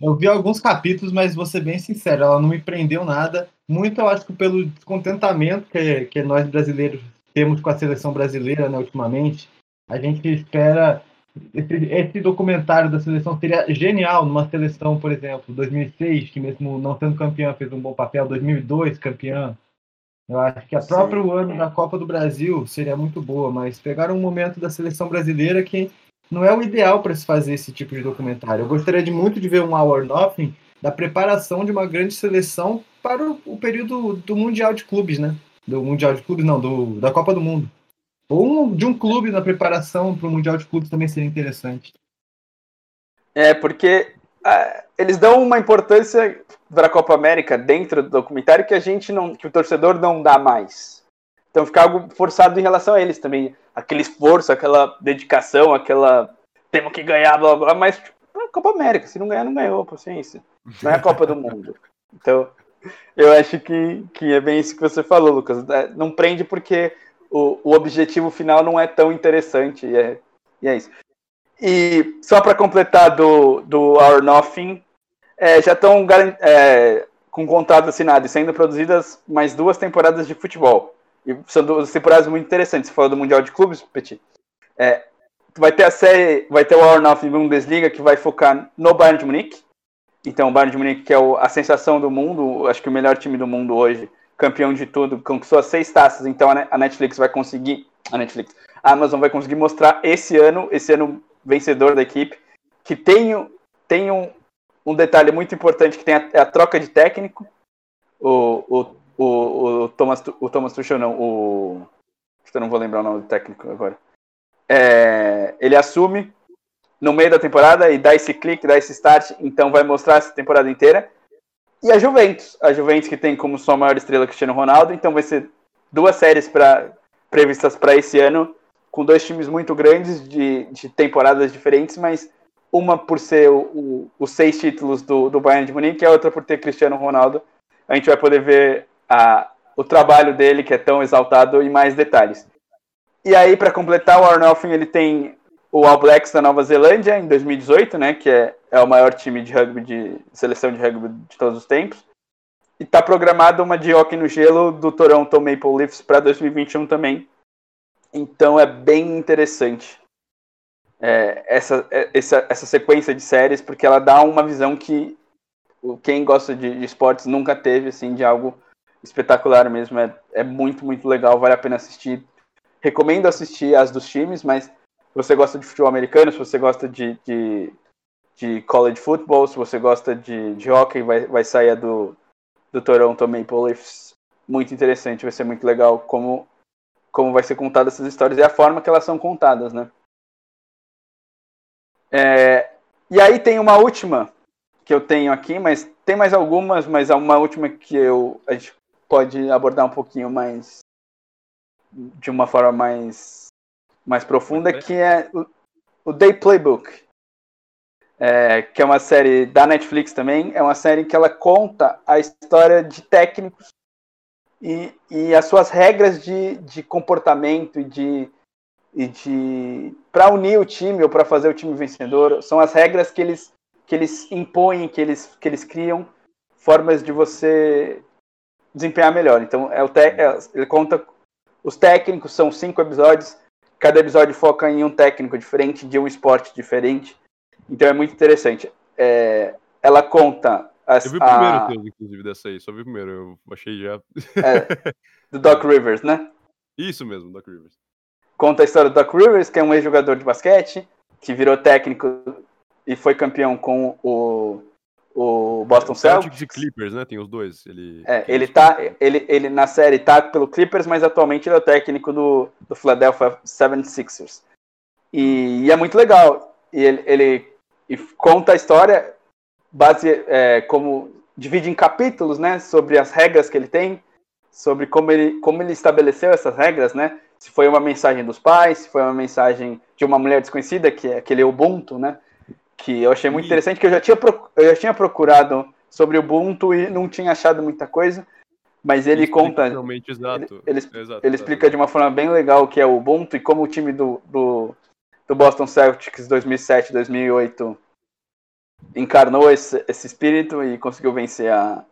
Eu vi alguns capítulos, mas vou ser bem sincero, ela não me prendeu nada. Muito, eu acho que pelo descontentamento que, que nós brasileiros temos com a seleção brasileira, né, ultimamente. A gente espera esse, esse, documentário da seleção seria genial numa seleção, por exemplo, 2006, que mesmo não sendo campeã fez um bom papel, 2002 campeã. Eu acho que a própria ano da Copa do Brasil seria muito boa, mas pegaram um momento da seleção brasileira que não é o ideal para se fazer esse tipo de documentário. Eu gostaria de muito de ver um Hour Nothing da preparação de uma grande seleção para o, o período do Mundial de Clubes, né? Do Mundial de Clubes, não, do, da Copa do Mundo. Ou de um clube na preparação para o Mundial de Clubes também seria interessante. É, porque uh, eles dão uma importância para a Copa América dentro do documentário que a gente não, que o torcedor não dá mais. Então fica algo forçado em relação a eles também. Aquele esforço, aquela dedicação, aquela. Temos que ganhar, blá blá, mas tipo, é Copa América, se não ganhar, não ganhou, paciência. Não é a Copa do Mundo. Então, eu acho que, que é bem isso que você falou, Lucas. É, não prende porque o, o objetivo final não é tão interessante. E é, e é isso. E só para completar do, do Our Nothing, é, já estão é, com contrato assinado e sendo produzidas mais duas temporadas de futebol. E são duas temporadas muito interessantes. Você falou do Mundial de Clubes, Petit. É, vai ter a série, vai ter o Our Nothing Bundesliga que vai focar no Bayern de Munique. Então, o Bayern de Munique, que é o, a sensação do mundo, acho que o melhor time do mundo hoje, campeão de tudo, conquistou as seis taças, então a Netflix vai conseguir, a Netflix, a Amazon vai conseguir mostrar esse ano, esse ano vencedor da equipe, que tem, tem um, um detalhe muito importante que tem a, a troca de técnico, o, o, o, o Thomas, o Thomas Tuchel não, o, eu não vou lembrar o nome do técnico agora, é, ele assume no meio da temporada e dá esse clique, dá esse start, então vai mostrar essa temporada inteira. E a Juventus, a Juventus que tem como sua maior estrela Cristiano Ronaldo, então vai ser duas séries pra, previstas para esse ano, com dois times muito grandes de, de temporadas diferentes, mas uma por ser o, o, os seis títulos do, do Bayern de Munique e a outra por ter Cristiano Ronaldo. A gente vai poder ver a, o trabalho dele, que é tão exaltado, em mais detalhes. E aí, para completar, o Arnolfin ele tem o All Blacks da Nova Zelândia em 2018, né, que é, é o maior time de rugby de seleção de rugby de todos os tempos. E está programada uma de hockey no gelo do Toronto Maple Leafs para 2021 também. Então é bem interessante é, essa, é, essa, essa sequência de séries, porque ela dá uma visão que quem gosta de, de esportes nunca teve, assim, de algo espetacular mesmo. É, é muito, muito legal, vale a pena assistir. Recomendo assistir as dos times, mas se você gosta de futebol americano, se você gosta de, de, de college football, se você gosta de, de hockey, vai, vai sair do, do Toronto Maple Leafs. Muito interessante, vai ser muito legal como, como vai ser contada essas histórias e a forma que elas são contadas, né? É, e aí tem uma última que eu tenho aqui, mas tem mais algumas, mas há uma última que eu, a gente pode abordar um pouquinho mais de uma forma mais mais profunda, que é o, o Day Playbook, é, que é uma série da Netflix também. É uma série que ela conta a história de técnicos e, e as suas regras de, de comportamento e de, e de para unir o time ou para fazer o time vencedor. São as regras que eles, que eles impõem, que eles, que eles criam, formas de você desempenhar melhor. Então, é o é, ele conta os técnicos, são cinco episódios Cada episódio foca em um técnico diferente, de um esporte diferente. Então é muito interessante. É, ela conta. As, eu vi o primeiro a... Deus, inclusive, dessa aí. Só vi o primeiro. Eu achei já. É, do Doc *laughs* Rivers, né? Isso mesmo, Doc Rivers. Conta a história do Doc Rivers, que é um ex-jogador de basquete, que virou técnico e foi campeão com o o Boston Celtics. e Clippers, né? Tem os dois. Ele, é, ele tá, ele, ele na série tá pelo Clippers, mas atualmente ele é o técnico do, do Philadelphia 76ers. E, e é muito legal. E ele, ele e conta a história base é, como divide em capítulos, né? Sobre as regras que ele tem, sobre como ele, como ele estabeleceu essas regras, né? Se foi uma mensagem dos pais, se foi uma mensagem de uma mulher desconhecida, que é aquele Ubuntu, né? que eu achei muito interessante, que eu já tinha, eu já tinha procurado sobre o Ubuntu e não tinha achado muita coisa, mas ele conta. Realmente, exato. Ele, ele, exato, ele explica de uma forma bem legal o que é o Ubuntu e como o time do, do, do Boston Celtics 2007, 2008 encarnou esse, esse espírito e conseguiu vencer a,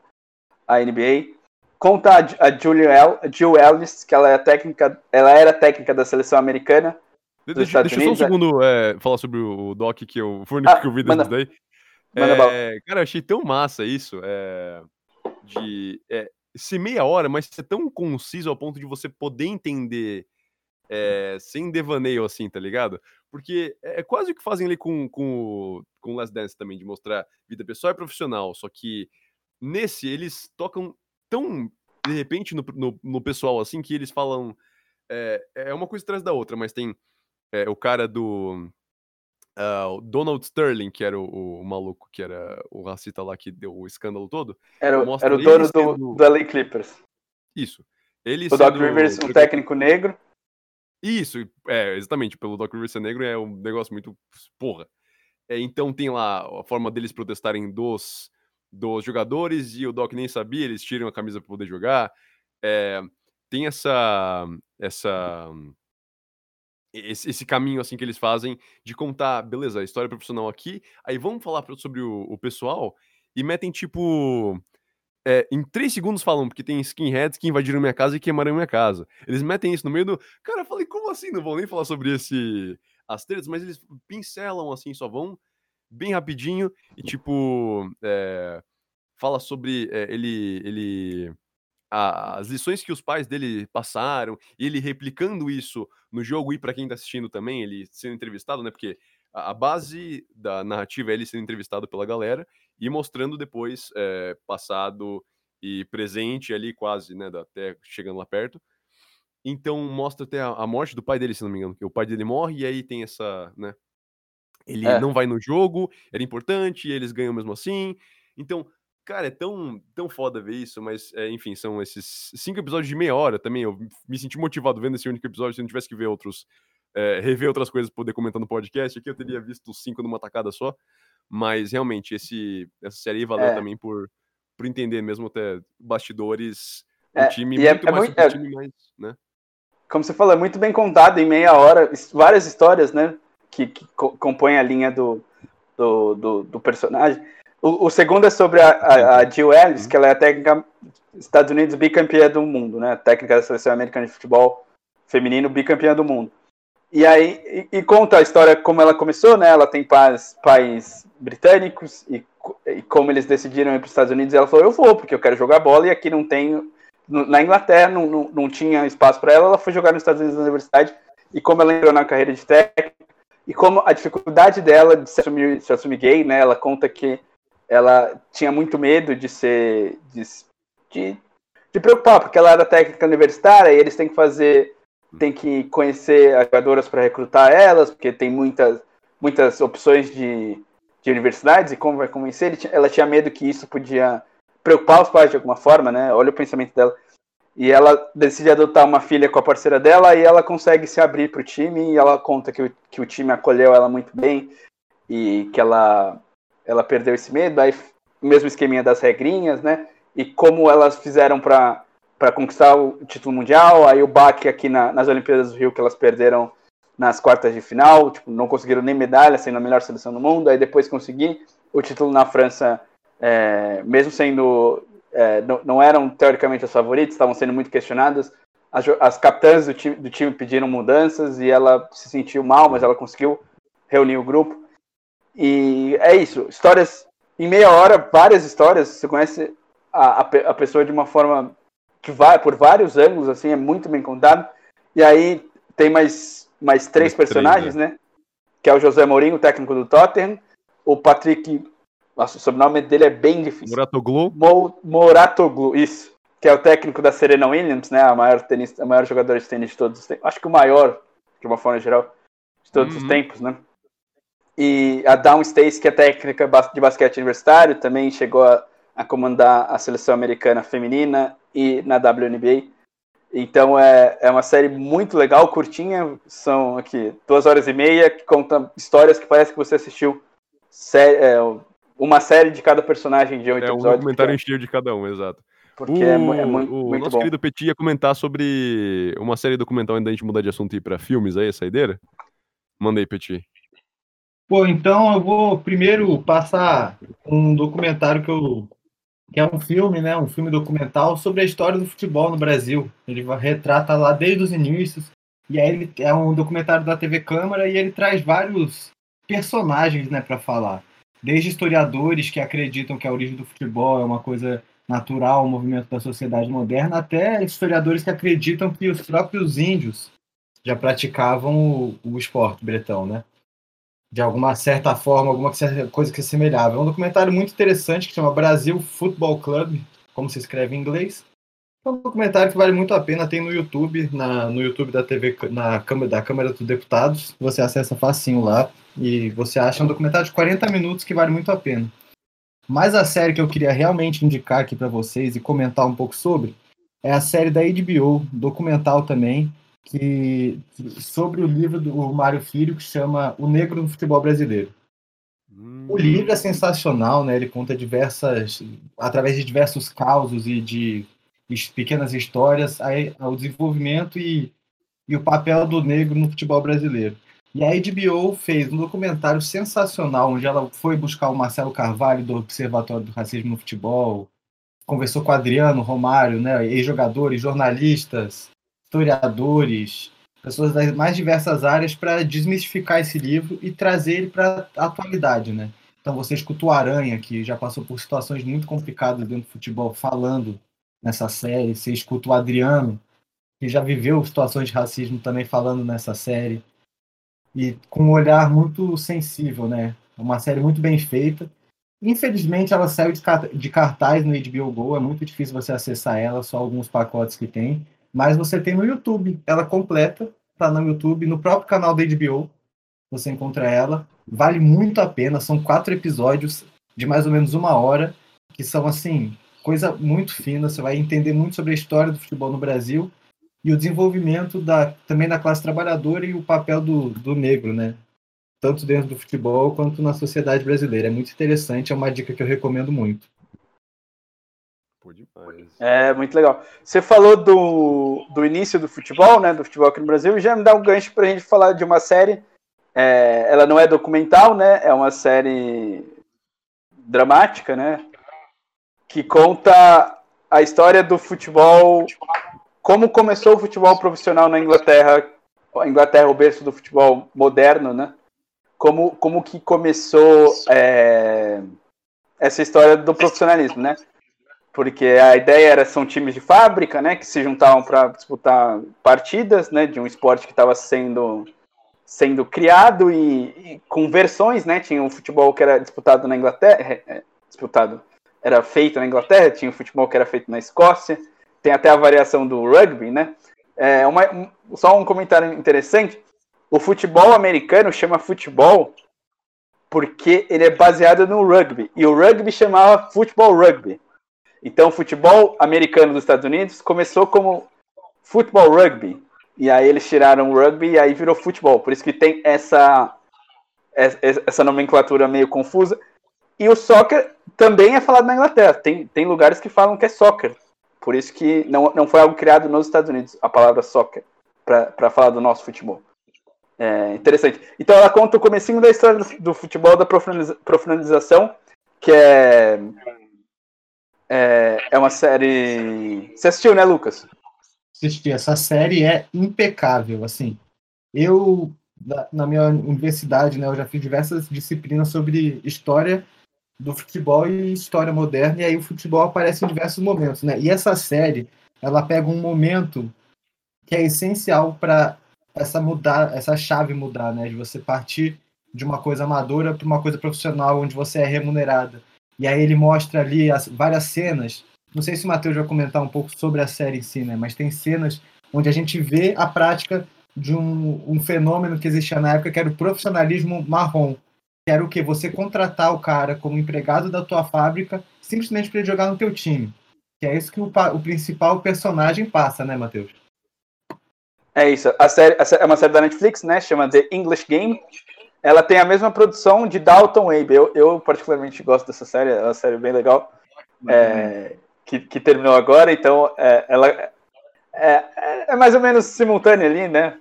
a NBA. Conta a, a El, Jill Ellis, que ela é técnica, ela era técnica da seleção americana Deixa, deixa eu só um segundo é, falar sobre o Doc, que eu, foi o único ah, que eu vi daí. É, cara, eu achei tão massa isso, é, de é, ser meia hora, mas ser tão conciso ao ponto de você poder entender é, sem devaneio, assim, tá ligado? Porque é, é quase o que fazem ali com, com, com Last Dance também, de mostrar vida pessoal e profissional, só que nesse eles tocam tão, de repente, no, no, no pessoal, assim, que eles falam... É, é uma coisa atrás da outra, mas tem é, o cara do. Uh, o Donald Sterling, que era o, o, maluco, que era o racista lá que deu o escândalo todo. Era, era o dono sendo... do, do LA Clippers. Isso. Ele o Doc Rivers, um técnico negro. Isso, é, exatamente. Pelo Doc Rivers ser negro é um negócio muito. Porra. É, então tem lá a forma deles protestarem dos, dos jogadores e o Doc nem sabia, eles tiram a camisa para poder jogar. É, tem essa. essa esse, esse, caminho assim que eles fazem de contar, beleza, a história profissional aqui, aí vamos falar sobre o, o pessoal e metem tipo. É, em três segundos falam, porque tem skinheads que invadiram minha casa e queimaram minha casa. Eles metem isso no meio do. Cara, eu falei, como assim? Não vou nem falar sobre esse. As tretas, mas eles pincelam assim, só vão bem rapidinho e tipo. É, fala sobre. É, ele. ele as lições que os pais dele passaram, e ele replicando isso no jogo, e para quem tá assistindo também, ele sendo entrevistado, né? Porque a, a, base da narrativa é ele sendo entrevistado pela galera e mostrando depois é, passado e presente ali, quase, né? Até chegando lá perto. Então mostra até a, a morte do pai dele, se não me engano. Que o pai dele morre e aí tem essa, né? Ele É. não vai no jogo, era importante, eles ganham mesmo assim. Então, cara, é tão, tão foda ver isso, mas, é, enfim, são esses cinco episódios de meia hora também. Eu me senti motivado vendo esse único episódio. Se eu não tivesse que ver outros, é, rever outras coisas poder comentar no podcast, aqui eu teria visto cinco numa tacada só. Mas realmente, esse, essa série aí valeu É. também por, por entender mesmo até bastidores. É, o time e é- muito é mais muito- é- time mais, né? Como você falou, é muito bem contado em meia hora, várias histórias, né? Que, que co- compõem a linha do, do, do, do personagem. O, o segundo é sobre a, a, a Jill Ellis, que ela é a técnica dos Estados Unidos bicampeã do mundo, né? Técnica da seleção americana de futebol feminino bicampeã do mundo. E aí e, e conta a história como ela começou, né? Ela tem pais, pais britânicos e, e como eles decidiram ir para os Estados Unidos. Ela falou: Eu vou, porque eu quero jogar bola e aqui não no- Na Inglaterra não, não, não tinha espaço para ela. Ela foi jogar nos Estados Unidos na universidade. E como ela entrou na carreira de técnica, e como a dificuldade dela de se assumir, se assumir gay, né? Ela conta que ela tinha muito medo de ser. de, de, de preocupar, porque ela era técnica universitária e eles têm que fazer tem que conhecer as jogadoras para recrutar elas, porque tem muitas, muitas opções de, de universidades, e como vai convencer, ela tinha medo que isso podia preocupar os pais de alguma forma, né? Olha o pensamento dela. E ela decide adotar uma filha com a parceira dela e ela consegue se abrir para o time e ela conta que o, que o time acolheu ela muito bem e que ela, ela perdeu esse medo. Aí, mesmo esqueminha das regrinhas, né? E como elas fizeram para para conquistar o título mundial, aí o baque aqui na- nas Olimpíadas do Rio que elas perderam nas quartas de final, tipo, não conseguiram nem medalha, sendo a melhor seleção do mundo, aí depois consegui o título na França, é, mesmo sendo, é, não, não eram teoricamente as favoritas, estavam sendo muito questionadas, as, as capitãs do time, do time pediram mudanças e ela se sentiu mal, mas ela conseguiu reunir o grupo, e é isso, histórias em meia hora, várias histórias, você conhece a, a, a pessoa de uma forma que vai por vários ângulos, assim, é muito bem contado. E aí tem mais, mais três Mais três, personagens, né? Que é o José Mourinho, o técnico do Tottenham, o Patrick, nossa, o sobrenome dele é bem difícil. Muratoglu, Mo, Moratoglu, isso. Que é o técnico da Serena Williams, né? A maior, tenista, a maior jogadora de tênis de todos os tempos. Acho que o maior, de uma forma geral, de todos os Uhum. tempos, né? E a Dawn Stace, que é técnica de basquete universitário, também chegou a, a comandar a seleção americana feminina e na WNBA. Então é, é uma série muito legal, curtinha, são aqui duas horas e meia, que conta histórias que parece que você assistiu sé- é, uma série de cada personagem de oito é um episódios. documentário porque, em cheio de cada um, exato. porque é, é O- muito, o muito nosso bom. querido Petit ia comentar sobre uma série documental ainda a gente mudar de assunto e ir pra filmes aí, saideira? Manda aí, Petit. Pô, então eu vou primeiro passar um documentário que eu que é um filme, né, um filme documental sobre a história do futebol no Brasil. Ele retrata lá desde os inícios. E aí ele é um documentário da TV Câmara e ele traz vários personagens, né, para falar. Desde historiadores que acreditam que a origem do futebol é uma coisa natural, um movimento da sociedade moderna, até historiadores que acreditam que os próprios índios já praticavam o, o esporte bretão, né? De alguma certa forma, alguma coisa que se assemelhava. É um documentário muito interessante que chama Brasil Football Club, como se escreve em inglês. É um documentário que vale muito a pena, tem no YouTube, na, no YouTube da TV, na Câmara, da Câmara dos Deputados, você acessa facinho lá, e você acha um documentário de 40 minutos que vale muito a pena. Mas a série que eu queria realmente indicar aqui para vocês e comentar um pouco sobre é a série da HBO, documental também, que sobre o livro do Mário Filho que chama O Negro no Futebol Brasileiro. O livro é sensacional, né? Ele conta diversas, através de diversos causos e de pequenas histórias, aí, o desenvolvimento e, e o papel do negro no futebol brasileiro. E a HBO fez um documentário sensacional, onde ela foi buscar o Marcelo Carvalho do Observatório do Racismo no Futebol, conversou com o Adriano Romário, né? Ex-jogadores, jornalistas, historiadores, pessoas das mais diversas áreas para desmistificar esse livro e trazer ele para a atualidade, né? Então você escuta o Aranha, que já passou por situações muito complicadas dentro do futebol, falando nessa série. Você escuta o Adriano, que já viveu situações de racismo também falando nessa série. E com um olhar muito sensível, né? Uma série muito bem feita. Infelizmente ela saiu de, car- de cartaz no HBO Go, é muito difícil você acessar ela, só alguns pacotes que tem. Mas você tem no YouTube, ela completa, tá no YouTube, no próprio canal da HBO, você encontra ela. Vale muito a pena, são quatro episódios de mais ou menos uma hora, que são assim, coisa muito fina, você vai entender muito sobre a história do futebol no Brasil e o desenvolvimento da, também da classe trabalhadora e o papel do, do negro, né? Tanto dentro do futebol quanto na sociedade brasileira. É muito interessante, é uma dica que eu recomendo muito. Pô, demais. É, muito legal. Você falou do, do início do futebol, né? Do futebol aqui no Brasil, e já me dá um gancho pra gente falar de uma série. É, ela não é documental, né? É uma série dramática, né? Que conta a história do futebol, como começou o futebol profissional na Inglaterra, a Inglaterra o berço do futebol moderno, né? Como, como que começou é, essa história do profissionalismo, né? Porque a ideia era são times de fábrica, né, que se juntavam para disputar partidas, né, de um esporte que estava sendo sendo criado e, e, com versões, né, tinha o futebol que era disputado na Inglaterra, é, é, disputado, era feito na Inglaterra, tinha o futebol que era feito na Escócia, tem até a variação do rugby, né. É uma, um, só um comentário interessante, o futebol americano chama futebol porque ele é baseado no rugby e o rugby chamava futebol rugby. Então, o futebol americano dos Estados Unidos começou como futebol rugby. E aí eles tiraram o rugby e aí virou futebol. Por isso que tem essa, essa nomenclatura meio confusa. E o soccer também é falado na Inglaterra. Tem, tem lugares que falam que é soccer. Por isso que não, não foi algo criado nos Estados Unidos, a palavra soccer, para falar do nosso futebol. É interessante. Então ela conta o comecinho da história do, do futebol, da profissionalização, que é é, é uma série. Você assistiu, né, Lucas? Assisti. Essa série é impecável. Assim, eu, na minha universidade, né, eu já fiz diversas disciplinas sobre história do futebol e história moderna, e aí o futebol aparece em diversos momentos, né? E essa série, ela pega um momento que é essencial para essa mudar, essa chave mudar, né? De você partir de uma coisa amadora para uma coisa profissional, onde você é remunerada. E aí ele mostra ali as, várias cenas. Não sei se o Matheus vai comentar um pouco sobre a série em si, né? Mas tem cenas onde a gente vê a prática de um, um fenômeno que existia na época, que era o profissionalismo marrom. Que era o que? Você contratar o cara como empregado da tua fábrica simplesmente para ele jogar no teu time. Que é isso que o, o principal personagem passa, né, Matheus? É isso. A série, a série, é uma série da Netflix, né? Chama The English Game. Ela tem a mesma produção de Dalton Abe. Eu, eu particularmente gosto dessa série, é uma série bem legal. É, que, que, terminou agora, então é, ela é, é, é, mais ou menos simultânea ali, né?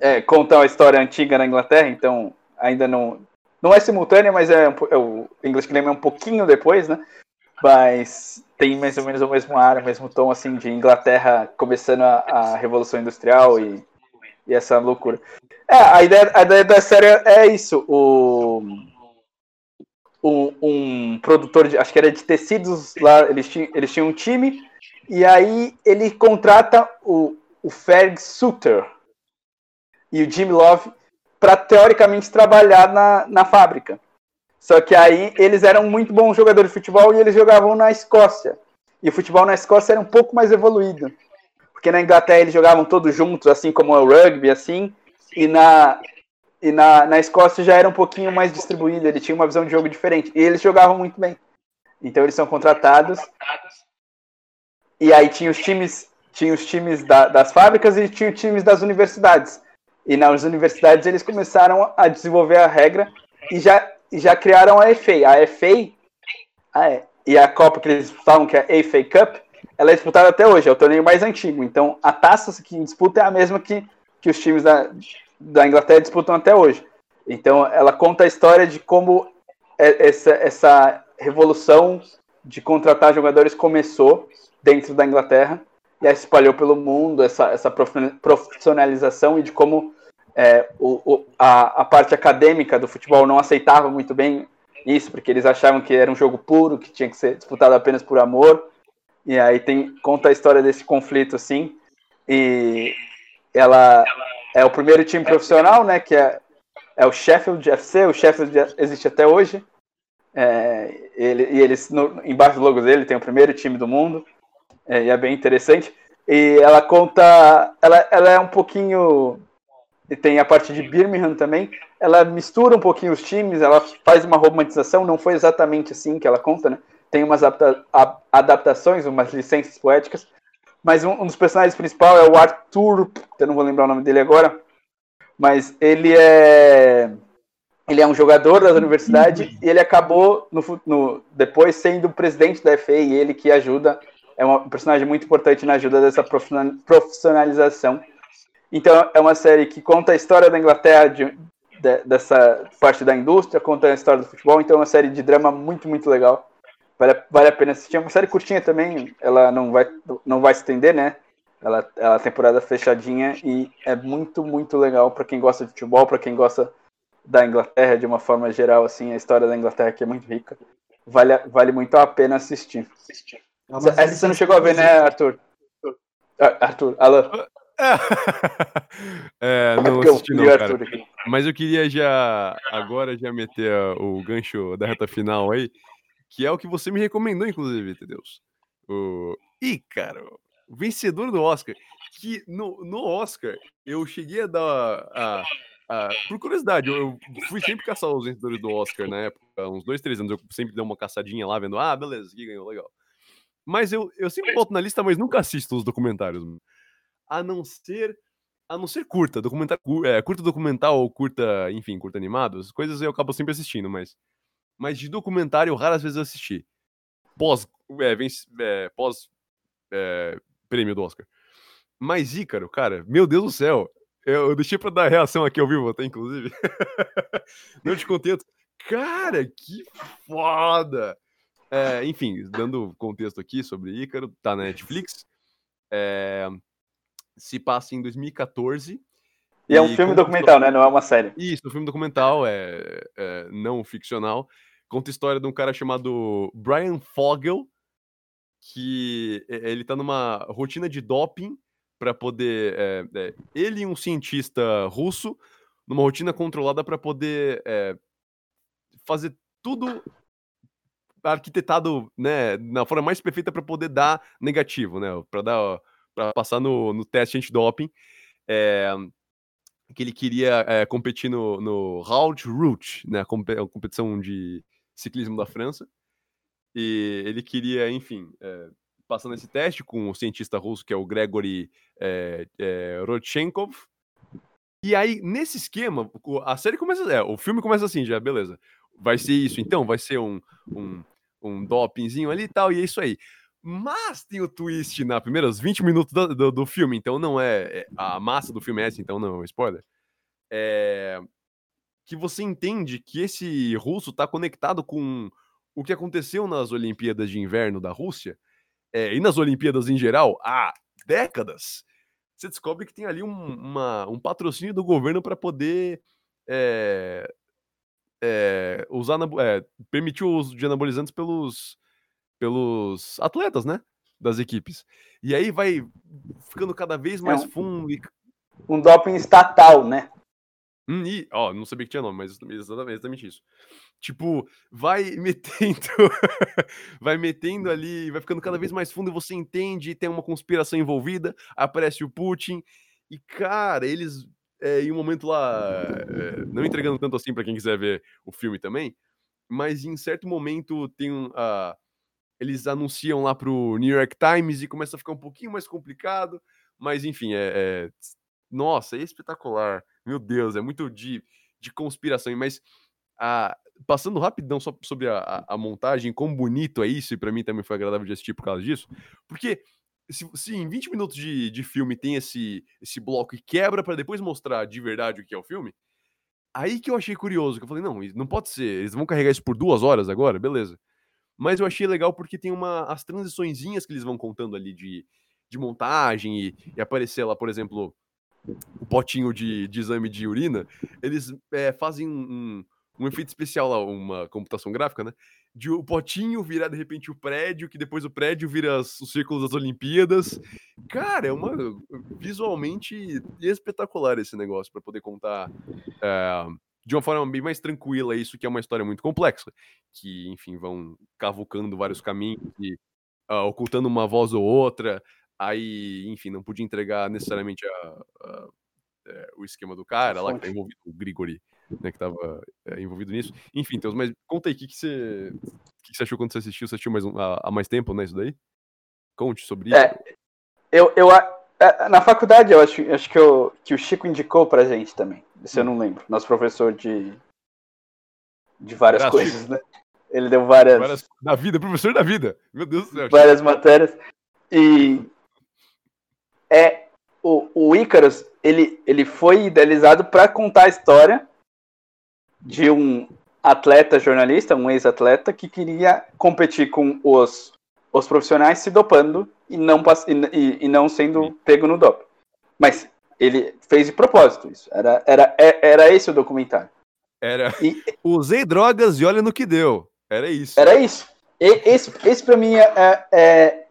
É, conta uma história antiga na Inglaterra, então ainda não. Não é simultânea, mas é, é o English Game é um pouquinho depois, né? Mas tem mais ou menos o mesmo ar, o mesmo tom assim de Inglaterra começando a, a Revolução Industrial e, e essa loucura. É, a ideia, a ideia da série é isso. O, um, um produtor, de, acho que era de tecidos lá, eles tinham, eles tinham um time, e aí ele contrata o, o Ferg Suter e o Jim Love para teoricamente trabalhar na, na fábrica. Só que aí eles eram muito bons jogadores de futebol e eles jogavam na Escócia. E o futebol na Escócia era um pouco mais evoluído. Porque na Inglaterra eles jogavam todos juntos, assim como o rugby, assim e na e na, na Escócia já era um pouquinho mais distribuído, ele tinha uma visão de jogo diferente. E eles jogavam muito bem. Então eles são contratados. E aí tinha os times, tinha os times da, das fábricas e tinha os times das universidades. E nas universidades eles começaram a desenvolver a regra e já, já criaram a FA. A FA ah, é, e a Copa que eles falam que é a FA Cup, ela é disputada até hoje, é o torneio mais antigo. Então a taça que disputa é a mesma que que os times da, da Inglaterra disputam até hoje. Então, ela conta a história de como é, essa, essa revolução de contratar jogadores começou dentro da Inglaterra e aí se espalhou pelo mundo, essa, essa profissionalização e de como é, o, o, a, a parte acadêmica do futebol não aceitava muito bem isso, porque eles achavam que era um jogo puro, que tinha que ser disputado apenas por amor. E aí tem conta a história desse conflito assim. E ela é o primeiro time profissional, né? Que é, é o Sheffield FC. O Sheffield existe até hoje. É, ele, e eles, no, embaixo do logo dele, tem o primeiro time do mundo. É, e é bem interessante. E ela conta. Ela, ela é um pouquinho. E tem a parte de Birmingham também. Ela mistura um pouquinho os times, ela faz uma romantização, não foi exatamente assim que ela conta, né? Tem umas adapta adaptações, umas licenças poéticas. Mas um, um dos personagens principais é o Arthur, eu não vou lembrar o nome dele agora, mas ele é ele é um jogador da universidade e ele acabou no, no, depois sendo presidente da FA e ele que ajuda é um personagem muito importante na ajuda dessa profissionalização. Então é uma série que conta a história da Inglaterra de, de, dessa parte da indústria, conta a história do futebol. Então é uma série de drama muito muito legal. Vale, vale a pena assistir. É uma série curtinha também. Ela não vai não vai se estender, né? Ela, ela é temporada fechadinha e é muito muito legal para quem gosta de futebol, para quem gosta da Inglaterra de uma forma geral, assim, a história da Inglaterra que é muito rica. Vale, vale muito a pena assistir. É Essa você não chegou a ver, né, Arthur? Ah, Arthur, Alan. É, *laughs* não assisti não, cara. Mas eu queria já, agora, já meter o gancho da reta final aí, que é o que você me recomendou, inclusive, entendeu? O... Ih, cara, o vencedor do Oscar, que no, no Oscar eu cheguei a dar a, ah, por curiosidade, eu, fui sempre caçar os vencedores do Oscar na época, uns dois, três anos. Eu sempre dei uma caçadinha lá, vendo, ah, beleza, aqui ganhou, legal. Mas eu, eu sempre boto na lista, mas nunca assisto os documentários. A não ser. A não ser curta, documentário, é, curta documental ou curta, enfim, curta animado, as coisas eu acabo sempre assistindo, mas. Mas de documentário, raras vezes eu assisti. Pós. É, vence, é, pós. É, prêmio do Oscar. Mas Ícaro, cara, meu Deus do céu, eu deixei pra dar reação aqui ao vivo, até inclusive. *laughs* Não te contento. Cara, que foda! É, enfim, dando contexto aqui sobre Ícaro, tá na Netflix. É, se passa em 2014. E, e é um filme documental, né? Não é uma série. Isso, um filme documental, é, é, não ficcional. Conta a história de um cara chamado Brian Fogel, que ele tá numa rotina de doping para poder. É, é, ele e um cientista russo, numa rotina controlada para poder é, fazer tudo arquitetado né, na forma mais perfeita para poder dar negativo, né? Para dar para passar no, no teste antidoping. É, que ele queria é, competir no, no Route Route, né, a competição de ciclismo da França. E ele queria, enfim, é, passando esse teste com o cientista russo, que é o Gregory é, é, Rodchenkov. E aí, nesse esquema, a série começa. É, o filme começa assim, já, beleza. Vai ser isso, então, vai ser um, um, um dopingzinho ali e tal, e é isso aí. Mas tem o twist na primeiros 20 minutos do, do, do filme, então não é, é. A massa do filme é essa, então não é um spoiler. É, que você entende que esse russo tá conectado com o que aconteceu nas Olimpíadas de Inverno da Rússia é, e nas Olimpíadas em geral, há décadas, você descobre que tem ali um, uma, um patrocínio do governo para poder é, é, usar, permitir o uso de anabolizantes pelos, pelos atletas, né? Das equipes. E aí vai ficando cada vez é mais fundo. E... Um doping estatal, né? Hum, e, ó, não sabia que tinha nome, mas exatamente, exatamente isso. Tipo, vai *laughs* metendo, vai metendo ali, vai ficando cada vez mais fundo e você entende, tem uma conspiração envolvida, aparece o Putin, e cara, eles, é, em um momento lá, é, não entregando tanto assim para quem quiser ver o filme também, mas em certo momento tem um, uh, eles anunciam lá pro New York Times e começa a ficar um pouquinho mais complicado, mas enfim, é, é nossa, é espetacular. Meu Deus, é muito de, de conspiração. Mas a, passando rapidão só sobre a, a, a montagem, quão bonito é isso, e para mim também foi agradável de assistir por causa disso, porque se, se em 20 minutos de, de filme tem esse, esse bloco e quebra para depois mostrar de verdade o que é o filme, aí que eu achei curioso, que eu falei, não, não pode ser, eles vão carregar isso por duas horas agora, beleza. Mas eu achei legal porque tem uma as transiçõezinhas que eles vão contando ali de, de montagem e, e aparecer lá, por exemplo, o potinho de, de exame de urina, eles é, fazem um, um, efeito especial lá, uma computação gráfica, né? De o potinho virar de repente o prédio, que depois o prédio vira os círculos das Olimpíadas. Cara, é uma visualmente espetacular esse negócio para poder contar é, de uma forma bem mais tranquila isso, que é uma história muito complexa, que enfim vão cavucando vários caminhos e uh, ocultando uma voz ou outra Aí, enfim, não podia entregar necessariamente a, a, é, o esquema do cara lá, que tá envolvido, o Grigori, né, que tava é, envolvido nisso. Enfim, então, mas conta aí, o que, que, você, que, que você achou quando você assistiu? Você assistiu mais um, há, há mais tempo, né, isso daí? Conte sobre isso. É, eu, eu, é, na faculdade, eu acho, acho que, eu, que o Chico indicou pra gente também. Isso eu não lembro. Nosso professor de, de várias Graças, coisas, né? Ele deu várias... várias. Da vida, professor da vida. Meu Deus do céu. Várias matérias. E. É. O, o Icarus, ele, ele foi idealizado para contar a história de um atleta jornalista, um ex-atleta, que queria competir com os, os profissionais se dopando e não, e, e não sendo pego no doping. Mas ele fez de propósito isso. Era, era, é, era esse o documentário. Era. E, *laughs* Usei drogas e olha no que deu. Era isso. Era isso. E, esse, esse para mim é, é,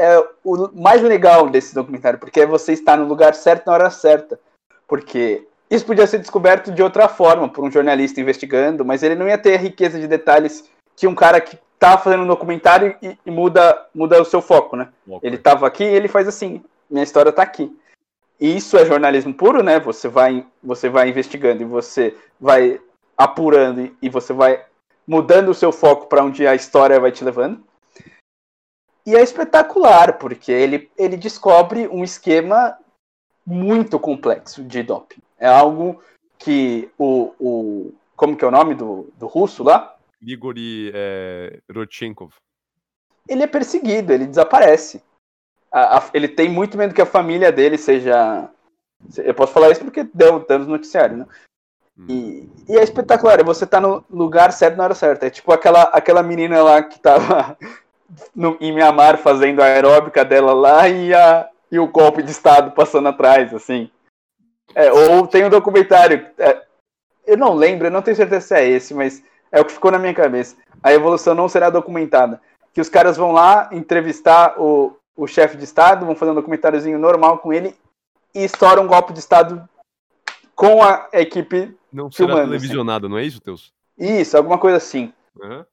é, o mais legal desse documentário, porque é você estar no lugar certo na hora certa. Porque isso podia ser descoberto de outra forma, por um jornalista investigando, mas ele não ia ter a riqueza de detalhes que um cara que tá fazendo um documentário e, e muda, muda o seu foco, né? Okay. Ele tava aqui e ele faz assim, minha história tá aqui. E isso é jornalismo puro, né? Você vai, você vai investigando e você vai apurando e, e você vai mudando o seu foco para onde a história vai te levando. E é espetacular, porque ele, ele descobre um esquema muito complexo de doping. É algo que o, o como que é o nome do, do russo lá? Grigori é, Rodchenkov. Ele é perseguido, ele desaparece. A, a, ele tem muito medo que a família dele seja. Eu posso falar isso porque deu danos no noticiário, né? Hum. E, e, é espetacular, é você tá no lugar certo na hora certa. É tipo aquela, aquela menina lá que tava no, em Mianmar fazendo a aeróbica dela lá e, a, e o golpe de Estado passando atrás, assim. É, ou tem um documentário. É, eu não lembro, eu não tenho certeza se é esse, mas é o que ficou na minha cabeça. A evolução não será documentada. Que os caras vão lá entrevistar o, o chefe de Estado, vão fazer um documentáriozinho normal com ele e estouram um golpe de Estado com a equipe Não filmando, assim. televisionado, assim. não é isso, Teus? Isso, alguma coisa assim. Uhum.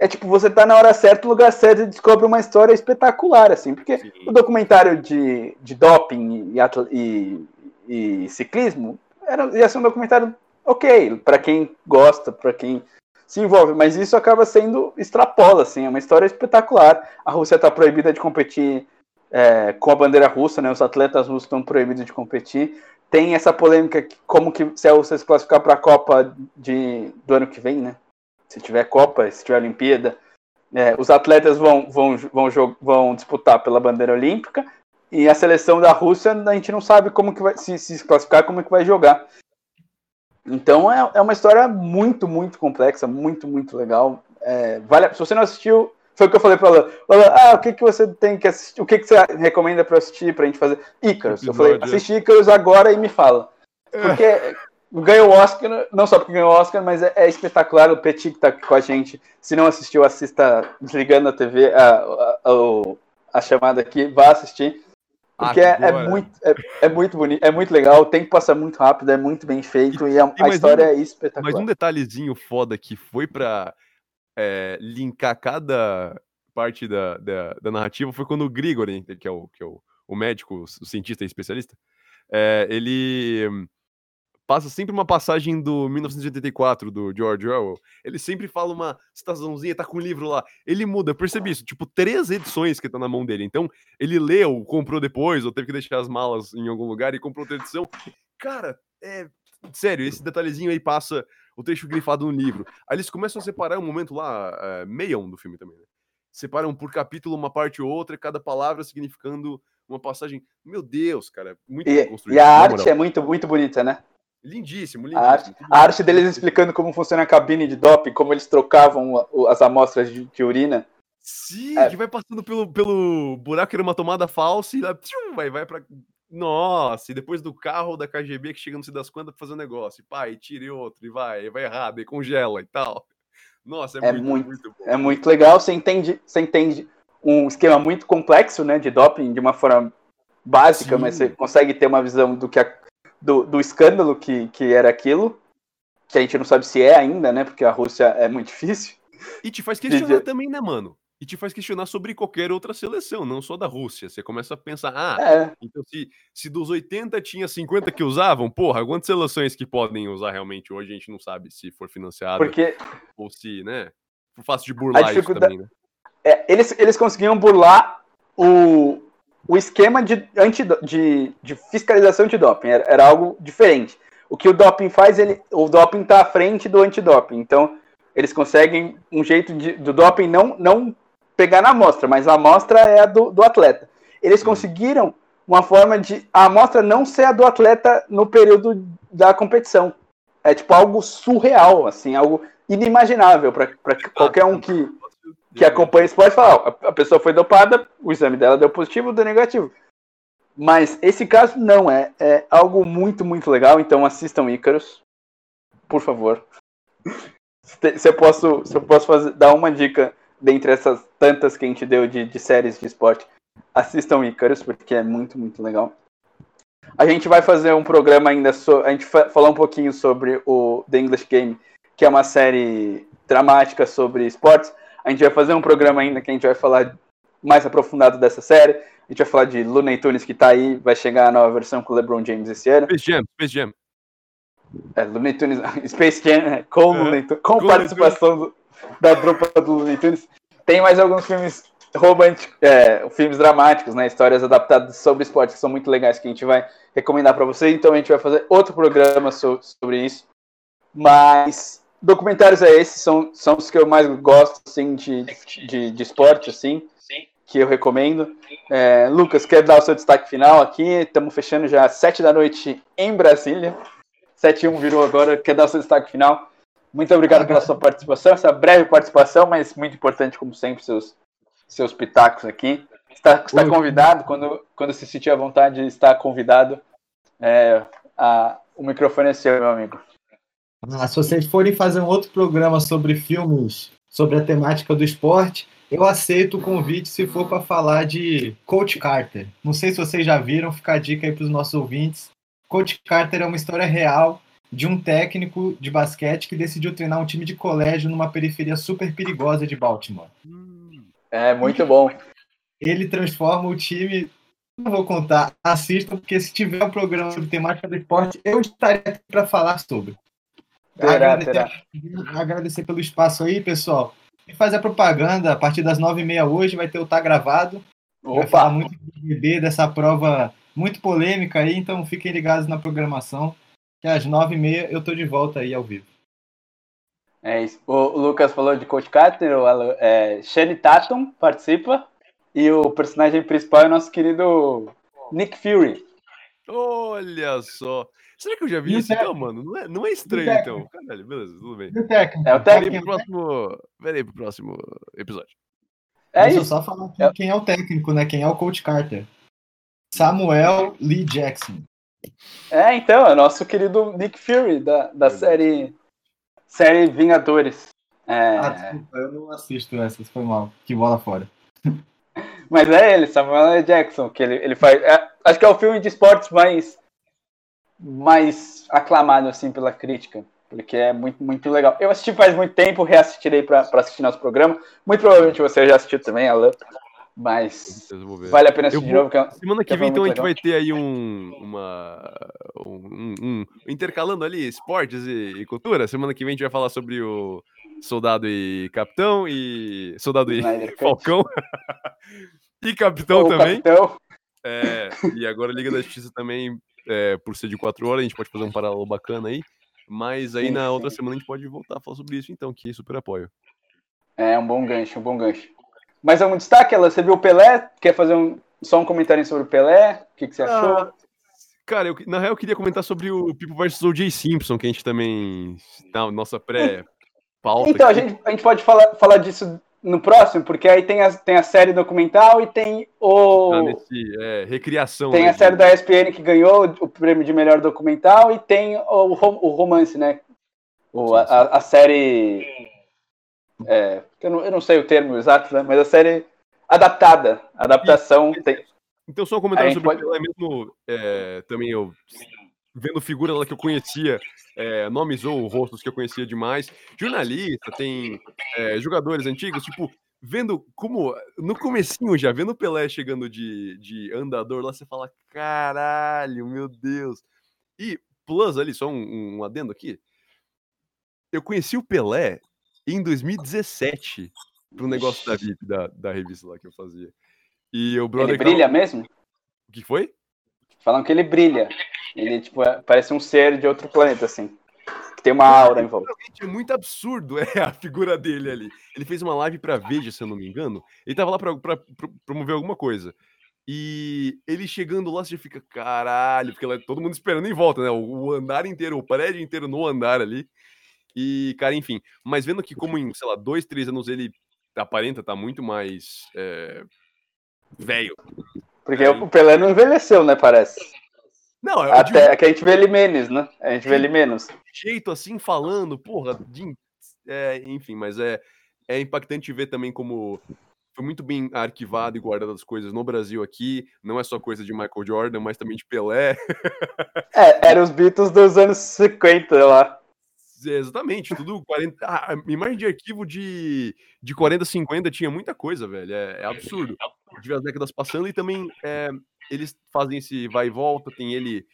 É tipo, você tá na hora certa, no lugar certo e descobre uma história espetacular, assim. Porque Sim. o documentário de, de doping e, e, e ciclismo era, ia ser um documentário ok, para quem gosta, para quem se envolve, mas isso acaba sendo extrapola, assim, é uma história espetacular. A Rússia está proibida de competir é, com a bandeira russa, né? Os atletas russos estão proibidos de competir. Tem essa polêmica como que se a Rússia se classificar para a Copa de, do ano que vem, né? Se tiver Copa, se tiver Olimpíada, é, os atletas vão, vão, vão, vão disputar pela bandeira olímpica e a seleção da Rússia a gente não sabe como que vai se, se classificar, como que vai jogar. Então é, é uma história muito, muito complexa, muito, muito legal. É, vale, se você não assistiu, foi o que eu falei para ela. ah, o que, que você tem que assistir? O que, que você recomenda para assistir pra gente fazer? Icarus. Eu falei, assiste Icarus agora e me fala. Porque é. Ganhou o Oscar, não só porque ganhou o Oscar, mas é, é, espetacular. O Petit que tá aqui com a gente. Se não assistiu, assista desligando a TV, a, a, a, a chamada aqui, vá assistir. Porque ah, é, é, muito, é, é, muito bonito, é muito legal, o tempo passa muito rápido, é muito bem feito e, e a, a história um, é espetacular. Mas um detalhezinho foda que foi pra é, linkar cada parte da, da, da, narrativa foi quando o Grigori, que é o, que é o, o médico, o cientista e especialista, é, ele passa sempre uma passagem do 1984 do George Orwell. Ele sempre fala uma citaçãozinha, tá com um livro lá. Ele muda, eu percebi isso, tipo, três edições que tá na mão dele. Então, ele leu, comprou depois, ou teve que deixar as malas em algum lugar e comprou outra edição. Cara, é. Sério, esse detalhezinho aí passa o trecho grifado no livro. Aí eles começam a separar um momento lá, é, meião do filme também, né? Separam por capítulo uma parte ou outra, cada palavra significando uma passagem. Meu Deus, cara, muito e, construído. E a arte é muito, muito bonita, né? Lindíssimo, lindíssimo. A arte, a arte, deles explicando como funciona a cabine de doping, como eles trocavam as amostras de, de urina. Sim, é. que vai passando pelo, pelo buraco, era uma tomada falsa e lá, tchum, vai, vai pra. Nossa, e depois do carro da KGB que chega não sei das quantas pra fazer um negócio. E pai, tire outro, e vai, e vai errado, e congela e tal. Nossa, é, é muito, muito, muito É muito legal, você entende, você entende um esquema muito complexo, né, de doping de uma forma básica, Sim. mas você consegue ter uma visão do que a, do, do escândalo que, que era aquilo, que a gente não sabe se é ainda, né? Porque a Rússia é muito difícil. E te faz *laughs* questionar de... também, né, mano? e te faz questionar sobre qualquer outra seleção, não só da Rússia. Você começa a pensar, ah, É, então se, se dos 80 tinha 50 que usavam, porra, quantas seleções que podem usar realmente hoje a gente não sabe se for financiado porque ou se, né? Fácil de burlar isso dificuldade- também, né? é, eles, eles conseguiam burlar o, o esquema de, anti, de, de fiscalização de doping. Era, era algo diferente. O que o doping faz, ele, o doping está à frente do antidoping. Então, eles conseguem um jeito de, do doping não, não pegar na amostra, mas a amostra é a do, do atleta. Eles conseguiram uma forma de a amostra não ser a do atleta no período da competição. É tipo algo surreal, assim, algo inimaginável para qualquer um que, que acompanha esporte falar, ó, a- pessoa foi dopada, o exame dela deu positivo, deu negativo. Mas esse caso não, é, é algo muito, muito legal, então assistam Ícaros, por favor. Se eu posso, se eu posso fazer, dar uma dica dentre essas tantas que a gente deu de, de séries de esporte, assistam Ícaros, porque é muito, muito legal. A gente vai fazer um programa ainda, so, a gente fa falar um pouquinho sobre o The English Game, que é uma série dramática sobre esportes. A gente vai fazer um programa ainda que a gente vai falar mais aprofundado dessa série. A gente vai falar de Looney Tunes que tá aí, vai chegar a nova versão com o LeBron James esse ano. Space Jam, Space Jam. É, Looney Tunes, *laughs* Space Jam, né, com, Uhum. Looney Tunes, com Com participação do- da dupla do Looney Tunes. Tem mais alguns filmes românticos, é, filmes dramáticos, né, histórias adaptadas sobre esporte que são muito legais que a gente vai recomendar para vocês. Então a gente vai fazer outro programa so- sobre isso. Mas documentários é esses, são, são os que eu mais gosto assim, de, de, de esporte, assim, que eu recomendo. É, Lucas, quer dar o seu destaque final aqui? Estamos fechando já às 7 da noite em Brasília. 7-1 virou agora, quer dar o seu destaque final? Muito obrigado pela sua participação, essa breve participação, mas muito importante, como sempre, seus, seus pitacos aqui. Está, está convidado, quando, quando se sentir à vontade, está convidado. É, a, o microfone é seu, meu amigo. Ah, se vocês forem fazer um outro programa sobre filmes, sobre a temática do esporte, eu aceito o convite se for para falar de Coach Carter. Não sei se vocês já viram, fica a dica aí para os nossos ouvintes. Coach Carter é uma história real de um técnico de basquete que decidiu treinar um time de colégio numa periferia super perigosa de Baltimore. É muito bom. Ele transforma o time. Não vou contar, assistam, porque se tiver um programa sobre temática do esporte, eu estaria aqui para falar sobre. Terá, Agradecer, terá. agradecer pelo espaço aí, pessoal. E fazer a propaganda, a partir das nove e meia hoje vai ter o Tá Gravado. Vai falar Opa! muito do dessa prova muito polêmica aí, então fiquem ligados na programação, que às nove e meia eu tô de volta aí ao vivo. É isso. O, Lucas falou de Coach Carter, o Alan- é, Shane Tatum participa, e o personagem principal é o nosso querido Nick Fury. Olha só. Será que eu já vi E isso então, mano? Não é, não é estranho, então. Caralho, beleza, tudo bem. E o técnico? É o técnico. pro próximo, verei pro próximo episódio. É Deixa eu isso. só falar aqui É. quem é o técnico, né? Quem é o Coach Carter. Samuel Lee Jackson. É, então, é o nosso querido Nick Fury, da, da Verdade. série, série Vingadores. É, Ah, desculpa, eu não assisto essas, foi mal. Que bola fora. *laughs* mas é ele, Samuel L. Jackson, que ele, ele faz. é, acho que é o filme de esportes mais, mais aclamado assim pela crítica, porque é muito, muito legal. Eu assisti faz muito tempo, reassistirei para assistir nosso programa. Muito provavelmente você já assistiu também, Alan. Mas vale a pena assistir Eu de novo. Que é- Semana que que vem, foi então, a gente vai ter aí um. Uma. Um, um- um- intercalando ali esportes e, e cultura. Semana que vem a gente vai falar sobre o Soldado e Capitão e. Soldado e. *laughs* Falcão. *laughs* e Capitão o também. Capitão. É, e agora Liga da Justiça também, é, por ser de quatro horas, a gente pode fazer um paralelo bacana aí. Mas aí Sim, na outra sim. semana a gente pode voltar a falar sobre isso, então, que super apoio. É um bom gancho, um bom gancho. Mas algum destaque, ela? Você viu o Pelé? Quer fazer um, só um comentário sobre o Pelé? O que, que você achou? Ah, Cara, eu, na real eu queria comentar sobre o People vs O.J. Simpson, que a gente também. Na nossa pré-pauta. então, a gente, a gente pode falar, falar disso no próximo, porque aí tem a, tem a série documental e tem o. Tá nesse, é, recriação. Tem né, a série da ESPN que ganhou o prêmio de melhor documental e tem o, o romance, né? O, a, a- série. é, eu, não, eu não sei o termo exato, né? Mas a série adaptada. Adaptação. Tem, Então, só um comentário sobre pode- o Pelé mesmo. é, também eu. Vendo figuras lá que eu conhecia, é, nomes ou rostos que eu conhecia demais. Jornalista, tem é, jogadores antigos, tipo. vendo como. No comecinho já, vendo o Pelé chegando de, de andador lá, você fala: caralho, meu Deus. E, plus, ali, só um, um adendo aqui. Eu conheci o Pelé em 2017 pro negócio da VIP, da, da revista lá que eu fazia. E o brother. Ele brilha mesmo? O que foi? Falam que ele brilha. Ele, tipo, é, parece um ser de outro planeta, assim. Que tem uma aura em volta. É muito absurdo *laughs* é a figura dele ali. Ele fez uma live pra Veja, se eu não me engano. Ele tava lá pra, pra, pra promover alguma coisa. E ele chegando lá, você fica, caralho, porque lá, todo mundo esperando em volta, né? O, o andar inteiro, o prédio inteiro no andar ali. E, cara, enfim. Mas vendo que, como em, sei lá, dois, três anos ele aparenta tá muito mais é, velho. Porque é, o Pelé não envelheceu, né? Parece. Não, é Até digo... que a gente vê ele menos, né? A gente vê ele menos. Jeito assim, falando, porra, de... é, enfim, mas é, é impactante ver também como foi muito bem arquivado e guardado as coisas no Brasil aqui. Não é só coisa de Michael Jordan, mas também de Pelé. *laughs* é, eram os Beatles dos anos 50 lá. Exatamente, tudo 40. Ah, imagem de arquivo de, de 40, 50 tinha muita coisa, velho. É, é absurdo. De as décadas passando e também é, eles fazem esse vai e volta. Tem ele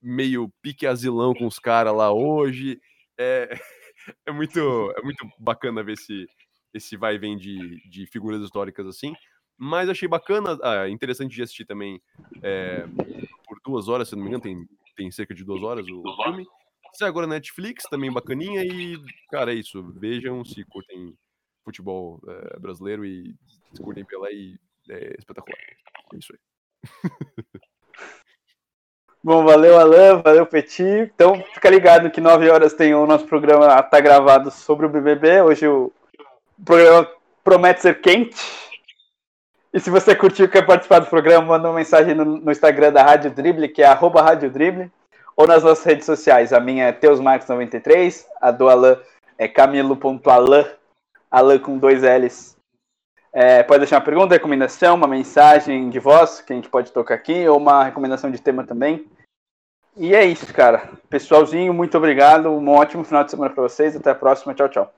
meio pique asilão com os caras lá hoje. É, *laughs* é, muito, é muito bacana ver esse, esse vai e vem de, de figuras históricas assim. Mas achei bacana, ah, interessante de assistir também é, por duas horas, se não me engano, tem, tem cerca de duas horas o filme. Sai agora na Netflix, também bacaninha. E, cara, é isso. Vejam se curtem futebol é, brasileiro e se curtem Pelé e é espetacular. É isso aí. *laughs* Bom, valeu Alan, valeu Petit. Então fica ligado que 9 horas tem o nosso programa tá gravado sobre o BBB. Hoje o programa promete ser quente. E se você curtiu e quer participar do programa, manda uma mensagem no, no Instagram da Rádio Drible, que é arroba Rádio ou nas nossas redes sociais. A minha é teusmarcos93, a do Alan é camilo.alan, Alan com dois L's. É, pode deixar uma pergunta, recomendação, uma mensagem de voz que a gente pode tocar aqui, ou uma recomendação de tema também. E é isso, cara. Pessoalzinho, muito obrigado. Um ótimo final de semana para vocês. Até a próxima. Tchau, tchau.